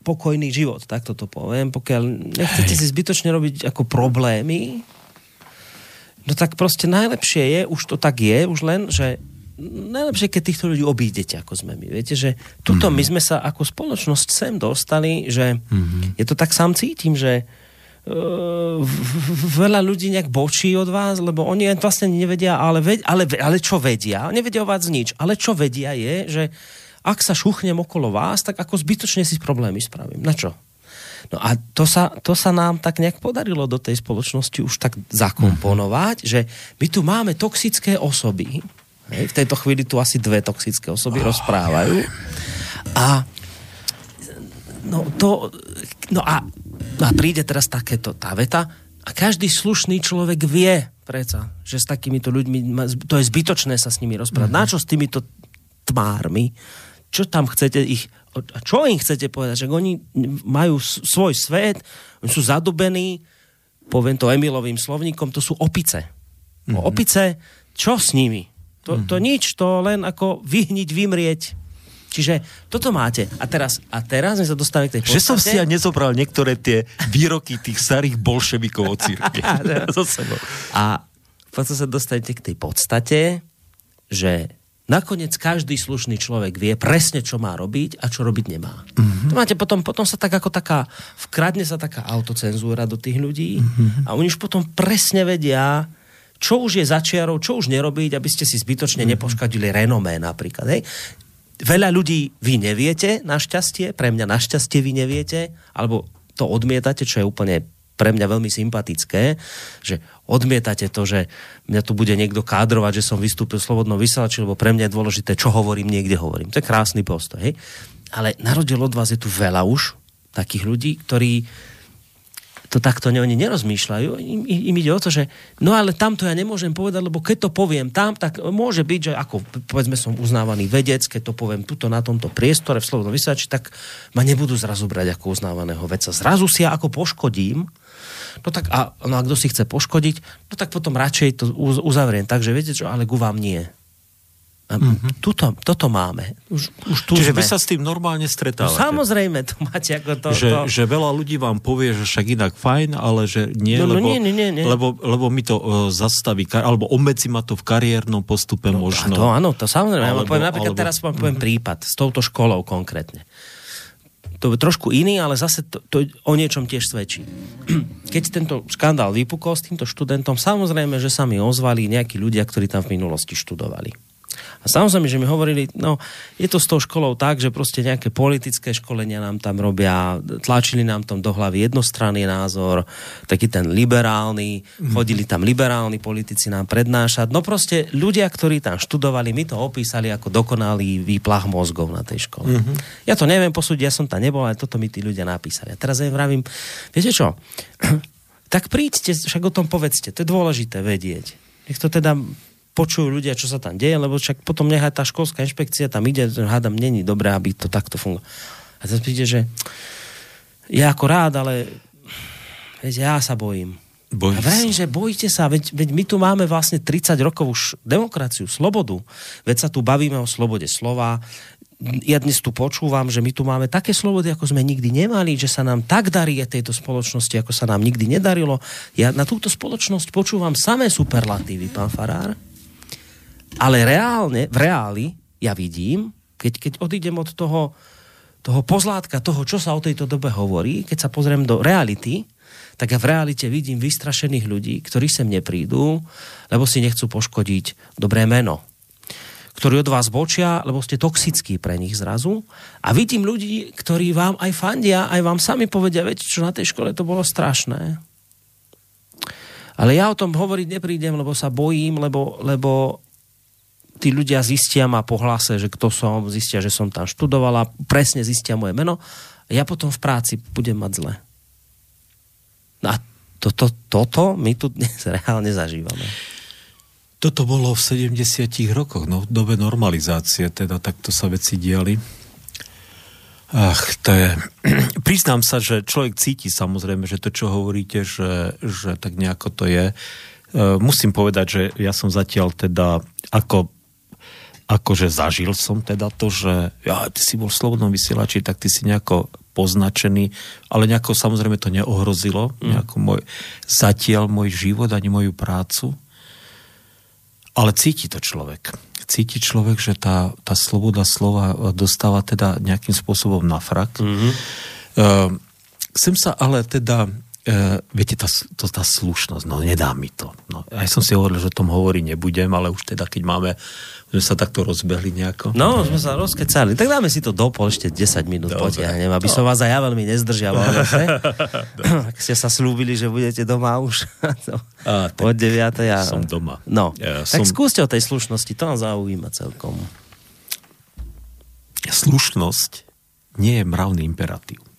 pokojný život, tak toto poviem, pokiaľ nechcete Hej. si zbytočne robiť ako problémy, no tak proste najlepšie je, už to tak je, už len, že najlepšie, keď týchto ľudí obídete, ako sme my. Viete, že tuto mm-hmm. my sme sa ako spoločnosť sem dostali, že mm-hmm. je to tak sám cítim, že uh, veľa ľudí nejak bočí od vás, lebo oni vlastne nevedia, ale, ved, ale, ale čo vedia? Nevedia o vás nič, ale čo vedia je, že ak sa šuchnem okolo vás, tak ako zbytočne si problémy spravím. Na čo? No a to sa, to sa nám tak nejak podarilo do tej spoločnosti už tak zakomponovať, mm-hmm. že my tu máme toxické osoby, Hej, v tejto chvíli tu asi dve toxické osoby oh, rozprávajú. A no, to, no a, no a príde teraz takéto tá veta a každý slušný človek vie preca, že s takýmito ľuďmi, to je zbytočné sa s nimi rozprávať. Mm-hmm. Na čo s týmito tmármi? Čo tam chcete ich, čo im chcete povedať? Že oni majú svoj svet, oni sú zadubení, poviem to Emilovým slovníkom, to sú opice. Mm-hmm. Opice, čo s nimi? To, to mhm. nič, to len ako vyhniť, vymrieť. Čiže toto máte. A teraz, a teraz sme sa dostali k tej podstate. Že som si ja nezobral niektoré tie výroky tých starých bolševikov od círky. [laughs] a potom sa dostanete k tej podstate, že nakoniec každý slušný človek vie presne, čo má robiť a čo robiť nemá. Mm-hmm. To máte potom, potom sa tak ako taká, vkradne sa taká autocenzúra do tých ľudí mm-hmm. a oni už potom presne vedia, čo už je začiarov, čo už nerobiť, aby ste si zbytočne mm-hmm. nepoškadili renomé napríklad. Hej? Veľa ľudí vy neviete, našťastie, pre mňa našťastie vy neviete, alebo to odmietate, čo je úplne pre mňa veľmi sympatické, že odmietate to, že mňa tu bude niekto kádrovať, že som vystúpil v slobodnom vysielači, lebo pre mňa je dôležité, čo hovorím, niekde hovorím. To je krásny postoj. Hej? Ale na rozdiel od vás je tu veľa už takých ľudí, ktorí to takto oni nerozmýšľajú. Im, im ide o to, že no ale tamto ja nemôžem povedať, lebo keď to poviem tam, tak môže byť, že ako povedzme som uznávaný vedec, keď to poviem tuto na tomto priestore v Slobodnom vysielači, tak ma nebudú zrazu brať ako uznávaného vedca. Zrazu si ja ako poškodím, no tak a, no a kto si chce poškodiť, no tak potom radšej to uzavriem. Takže viete čo, ale ku vám nie. Mm-hmm. Tuto, toto máme. Už, už tu Čiže sme. vy sa s tým normálne stretávate. No, samozrejme, to máte ako to... Že, to... že veľa ľudí vám povie, že však inak fajn, ale že nie, No, no, lebo, nie, nie, nie. Lebo, lebo mi to uh, zastaví, kar- alebo obmedzi ma to v kariérnom postupe No, možno. To áno, to samozrejme. Alebo, ja poviem, napríklad alebo- teraz vám poviem prípad s touto školou konkrétne. To je trošku iný, ale zase to, to o niečom tiež svedčí. [clears throat] Keď tento škandál vypukol s týmto študentom, samozrejme, že sa mi ozvali nejakí ľudia, ktorí tam v minulosti študovali. A samozrejme, že mi hovorili, no, je to s tou školou tak, že proste nejaké politické školenia nám tam robia, tlačili nám tam do hlavy jednostranný názor, taký ten liberálny, chodili tam liberálni politici nám prednášať. No proste ľudia, ktorí tam študovali, mi to opísali ako dokonalý výplach mozgov na tej škole. Ja to neviem posúdiť, ja som tam nebol, ale toto mi tí ľudia napísali. A teraz ja im vravím, viete čo, [clears throat] tak príďte, však o tom povedzte, to je dôležité vedieť. Nech to teda počujú ľudia, čo sa tam deje, lebo však potom nechá tá školská inšpekcia tam ide, hádam, není dobré, aby to takto fungovalo. A teraz príde, že ja ako rád, ale viete, ja sa bojím. Bojím a vravím, sa. že bojíte sa, veď, veď my tu máme vlastne 30 rokov už demokraciu, slobodu. Veď sa tu bavíme o slobode slova. Ja dnes tu počúvam, že my tu máme také slobody, ako sme nikdy nemali, že sa nám tak darí tejto spoločnosti, ako sa nám nikdy nedarilo. Ja na túto spoločnosť počúvam samé superlatívy, pán Farár. Ale reálne, v reáli, ja vidím, keď, keď odídem od toho, toho pozlátka, toho, čo sa o tejto dobe hovorí, keď sa pozriem do reality, tak ja v realite vidím vystrašených ľudí, ktorí sem neprídu, lebo si nechcú poškodiť dobré meno ktorí od vás bočia, lebo ste toxickí pre nich zrazu. A vidím ľudí, ktorí vám aj fandia, aj vám sami povedia, viete čo, na tej škole to bolo strašné. Ale ja o tom hovoriť neprídem, lebo sa bojím, lebo, lebo tí ľudia zistia ma po hlase, že kto som, zistia, že som tam študovala, presne zistia moje meno ja potom v práci budem mať zle. No a toto, toto my tu dnes [laughs] reálne zažívame. Toto bolo v 70 rokoch, no v dobe normalizácie, teda takto sa veci diali. Ach, to je... [clears throat] Priznám sa, že človek cíti samozrejme, že to, čo hovoríte, že, že tak nejako to je. E, musím povedať, že ja som zatiaľ teda ako akože zažil som teda to, že ja, ty si bol v slobodnom vysielači, tak ty si nejako poznačený, ale nejako samozrejme to neohrozilo, nejako môj, zatiaľ môj život ani moju prácu. Ale cíti to človek. Cíti človek, že tá, tá sloboda slova dostáva teda nejakým spôsobom na frak. Mm-hmm. Uh, chcem sa ale teda, uh, viete, tá, to, tá slušnosť, no nedá mi to. No, aj som si hovoril, že o tom hovoriť nebudem, ale už teda, keď máme, sme sa takto rozbehli nejako. No, sme sa rozkecali. Tak dáme si to dopol ešte 10 minút Dobre. potiahnem, aby som vás aj ja veľmi nezdržiaval. [laughs] Ak ste sa slúbili, že budete doma už Á, tak od 9. A... som doma. No, Ja tak som- skúste o tej slušnosti, to nás zaujíma celkom. slušnosť nie je mravný imperatív.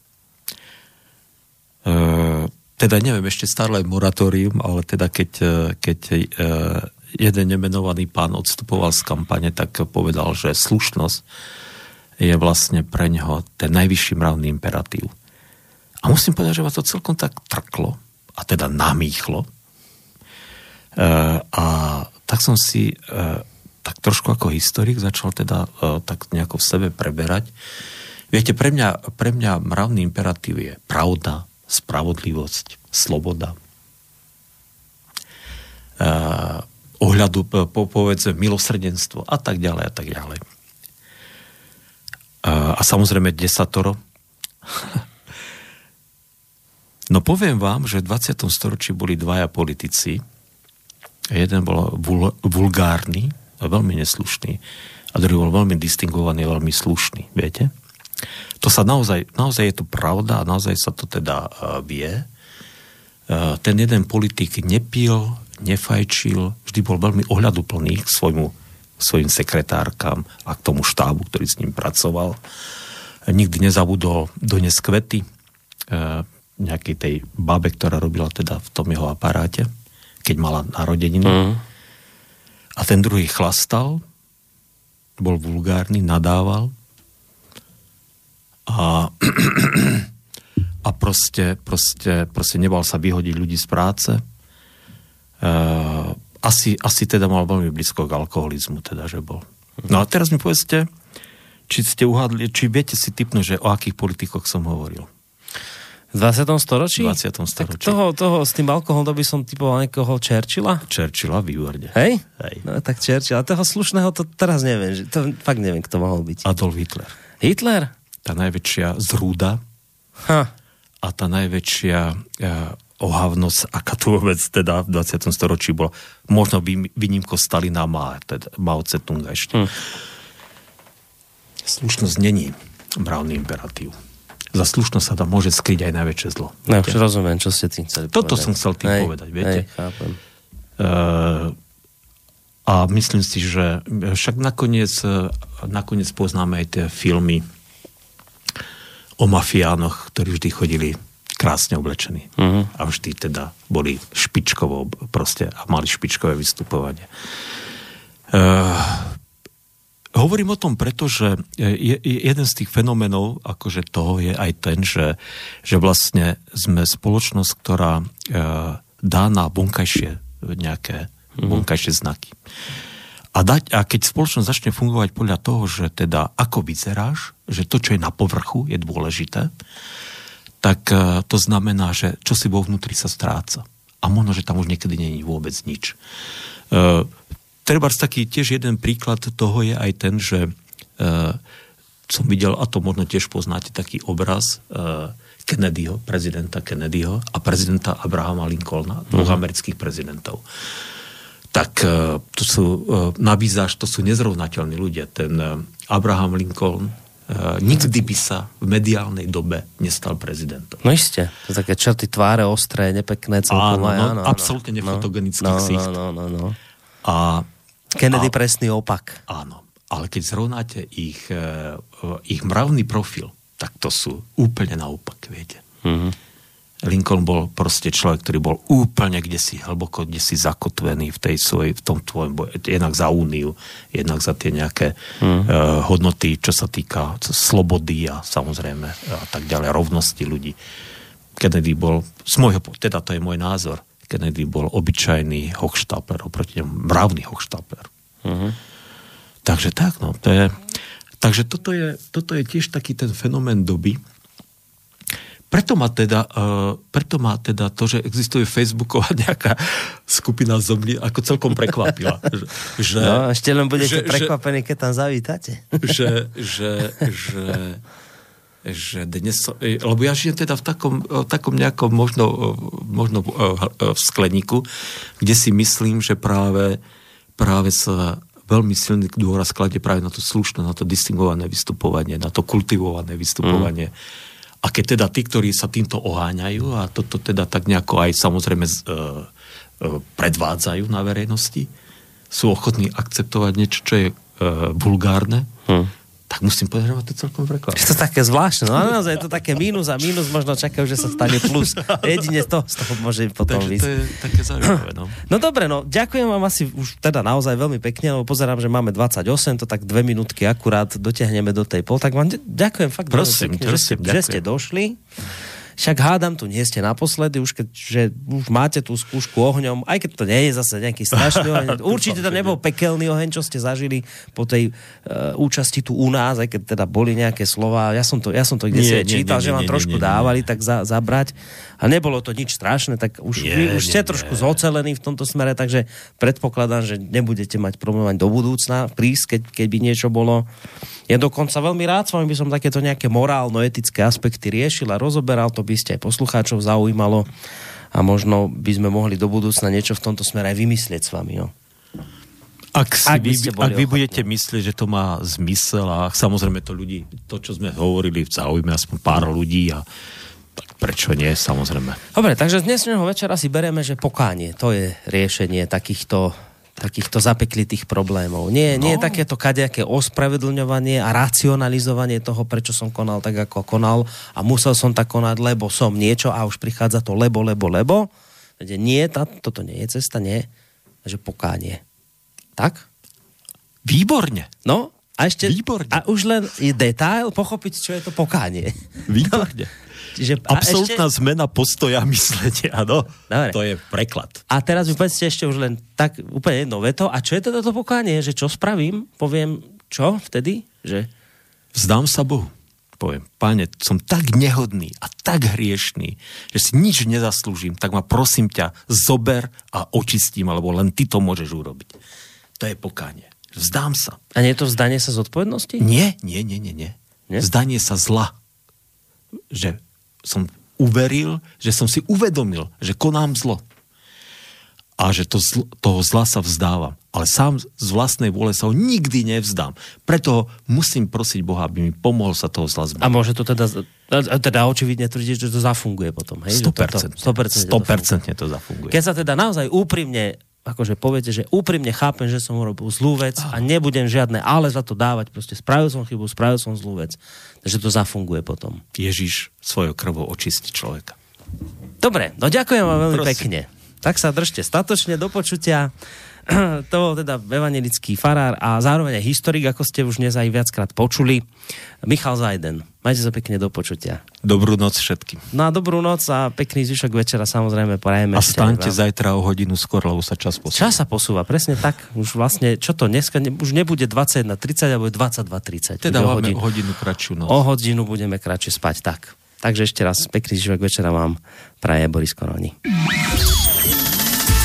Teda neviem, ešte stále moratórium, ale teda keď, e, keď e, jeden nemenovaný pán odstupoval z kampane, tak povedal, že slušnosť je vlastne pre neho ten najvyšší mravný imperatív. A musím povedať, že ma to celkom tak trklo, a teda namýchlo. E, a tak som si e, tak trošku ako historik začal teda e, tak nejako v sebe preberať. Viete, pre mňa, pre mňa mravný imperatív je pravda, spravodlivosť, sloboda. E, ohľadu, po, po, povedzme, milosrdenstvo a tak ďalej a tak ďalej. E, a samozrejme desatoro. [laughs] No poviem vám, že v 20. storočí boli dvaja politici. Jeden bol vul, vulgárny veľmi neslušný a druhý bol veľmi distingovaný veľmi slušný, viete? To sa naozaj, naozaj je to pravda a naozaj sa to teda uh, vie. Uh, ten jeden politik nepil, nefajčil, vždy bol veľmi ohľaduplný k svojmu, svojim sekretárkam a k tomu štábu, ktorý s ním pracoval. Nikdy nezabudol doniesť kvety uh, nejakej tej babe, ktorá robila teda v tom jeho aparáte, keď mala narodeniny. Mm. A ten druhý chlastal, bol vulgárny, nadával a, [clears throat] a proste, proste, proste nebal sa vyhodiť ľudí z práce. Uh, asi, asi teda mal veľmi blízko k alkoholizmu, teda, že bol. No a teraz mi povedzte, či ste uhádli, či viete si typnúť, že o akých politikoch som hovoril. V 20. storočí? V 20. storočí. Tak toho, toho s tým alkoholom to by som typoval niekoho Churchilla? Churchilla výborne. Hej? Hej. No tak Churchill. A toho slušného to teraz neviem. Že, to fakt neviem, kto mohol byť. Adolf Hitler. Hitler? Tá najväčšia zrúda Ha. a tá najväčšia uh, ohavnosť, aká tu vôbec teda v 20. storočí bola, možno vý- výnimko Stalina má, teda Mao Tse-tunga ešte. Hm. Slušnosť není mravný imperatív. Za slušnosť sa tam môže skryť aj najväčšie zlo. No, už rozumiem, čo ste tým chceli Toto povedať. som chcel tým hej, povedať, viete? Hej, chápem. Uh, a myslím si, že však nakoniec, eh, nakoniec poznáme aj tie filmy o mafiánoch, ktorí vždy chodili krásne oblečení. Mhm. A vždy teda boli špičkovo proste a mali špičkové vystupovanie. Uh, hovorím o tom preto, že je, je, jeden z tých fenomenov akože toho je aj ten, že, že vlastne sme spoločnosť, ktorá uh, dá na vonkajšie nejaké vonkajšie znaky. A, dať, a keď spoločnosť začne fungovať podľa toho, že teda ako vyzeráš, že to, čo je na povrchu, je dôležité, tak uh, to znamená, že čo si vo vnútri sa stráca. A možno, že tam už niekedy není vôbec nič. Uh, treba taký tiež jeden príklad toho je aj ten, že uh, som videl, a to možno tiež poznáte, taký obraz uh, Kennedyho, prezidenta Kennedyho a prezidenta Abrahama Lincolna, dvoch uh-huh. amerických prezidentov. Tak uh, to sú, uh, na výzáž, to sú nezrovnateľní ľudia. Ten uh, Abraham Lincoln nikdy by sa v mediálnej dobe nestal prezidentom. No iste. To také črty tváre, ostré, nepekné celkom. Áno, no, absolútne nefotogenický no, ksicht. No, no, no, no. A Kennedy A- presný opak. Áno, ale keď zrovnáte ich, e, e, ich mravný profil, tak to sú úplne naopak, viete. Mhm. Lincoln bol proste človek, ktorý bol úplne kde si hlboko, kde si zakotvený v, tej svojej, v tom tvojom boji. Jednak za úniu, jednak za tie nejaké mm. uh, hodnoty, čo sa týka slobody a samozrejme a tak ďalej, rovnosti ľudí. Kennedy bol, z môjho, teda to je môj názor, Kennedy bol obyčajný hochštapler, oproti nemu mravný hochštapler. Mhm. Takže tak, no, to je, takže toto je, toto je tiež taký ten fenomén doby. Preto ma teda, uh, preto ma teda to, že existuje Facebooková [laughs] nejaká skupina zomli, ako celkom prekvapila. [laughs] že, No, ešte len budete že- prekvapení, keď tam zavítate. [laughs] že, že, že, že dnes, e, lebo ja žijem teda v takom, v takom nejakom možno, e, možno e, e, v skleníku, kde si myslím, že práve, práve sa veľmi silný dôraz kladie práve na to slušné, na to distingované vystupovanie, na to kultivované vystupovanie. A keď teda tí, ktorí sa týmto oháňajú a toto teda tak nejako aj samozrejme e, e, predvádzajú na verejnosti, sú ochotní akceptovať niečo, čo je e, vulgárne, Hm. Tak musím povedať, že ma to celkom prekvapilo. Je to také zvláštne, no naozaj je to také mínus a mínus možno čakajú, že sa stane plus. [laughs] Jedine to z toho môže potom Takže to výsť. je také zaujímavé. No. No dobre, no ďakujem vám asi už teda naozaj veľmi pekne, lebo pozerám, že máme 28, to tak dve minútky akurát dotiahneme do tej pol, tak vám ďakujem fakt Prosím, pekne, že, ste, prosím, že ste ďakujem. došli. Však hádam, tu nie ste naposledy, už keď že už máte tú skúšku ohňom, aj keď to nie je zase nejaký strašný oheň. [laughs] Určite to nebol pekelný oheň, čo ste zažili po tej uh, účasti tu u nás, aj keď teda boli nejaké slova. Ja som to, ja som to kde si Nie, aj nie, čítal, nie, že vám trošku dávali tak za, zabrať. A nebolo to nič strašné, tak už, Nie, vy, už nie, ste nie. trošku zocelení v tomto smere, takže predpokladám, že nebudete mať problém ani do budúcna prísť, keď, keď by niečo bolo. Ja dokonca veľmi rád s vami by som takéto nejaké morálno-etické aspekty riešil a rozoberal, to by ste aj poslucháčov zaujímalo a možno by sme mohli do budúcna niečo v tomto smere aj vymyslieť s vami. Jo. Ak, si Ak vy, ak vy ochotní. budete myslieť, že to má zmysel a samozrejme to ľudí, to, čo sme hovorili, zaujíme aspoň pár ľudí a tak prečo nie, samozrejme. Dobre, takže z dnešného večera si bereme, že pokánie, to je riešenie takýchto takýchto zapeklitých problémov. Nie, no. nie je takéto kadejaké ospravedlňovanie a racionalizovanie toho, prečo som konal tak, ako konal a musel som tak konať, lebo som niečo a už prichádza to lebo, lebo, lebo. Nie, tá, toto nie je cesta, nie. Takže pokánie. Tak? Výborne. No, a ešte... Výborne. A už len je detail pochopiť, čo je to pokánie. Výborne. [laughs] No. Čiže, Absolutná ešte... zmena postoja [laughs] myslenia, áno. Dobre. To je preklad. A teraz mi povedzte ešte už len tak úplne jedno veto. A čo je teda to pokánie? Že čo spravím? Poviem čo vtedy? Že... Vzdám sa Bohu. Poviem, páne, som tak nehodný a tak hriešný, že si nič nezaslúžim, tak ma prosím ťa, zober a očistím, alebo len ty to môžeš urobiť. To je pokánie. Vzdám sa. A nie je to vzdanie sa zodpovednosti? Nie, nie, nie, nie, nie. nie? Vzdanie sa zla. Že som uveril, že som si uvedomil, že konám zlo. A že to zl, toho zla sa vzdávam. Ale sám z vlastnej vôle sa ho nikdy nevzdám. Preto musím prosiť Boha, aby mi pomohol sa toho zla zbaviť. A môže to teda, teda očividne tvrdiť, že to zafunguje potom. Hej? 100%. 100%, 100%, 100% to zafunguje. Keď sa teda naozaj úprimne akože poviete, že úprimne chápem, že som urobil zlú vec a nebudem žiadne ale za to dávať. Proste spravil som chybu, spravil som zlú vec. Takže to zafunguje potom. Ježiš svojou krvou očistí človeka. Dobre, no ďakujem vám veľmi Prosím. pekne. Tak sa držte statočne do počutia. [clears throat] to bol teda evangelický farár a zároveň aj historik, ako ste už dnes aj viackrát počuli. Michal Zajden. Majte sa pekne do počutia. Dobrú noc všetkým. No a dobrú noc a pekný zvyšok večera samozrejme prajeme. A staňte zajtra o hodinu skôr, lebo sa čas posúva. Čas sa posúva, presne tak. Už vlastne, čo to dneska, ne, už nebude 21.30, alebo 22.30. Teda máme hodinu, hodinu kratšiu noc. O hodinu budeme kratšie spať, tak. Takže ešte raz pekný zvyšok večera vám praje Boris Koroni.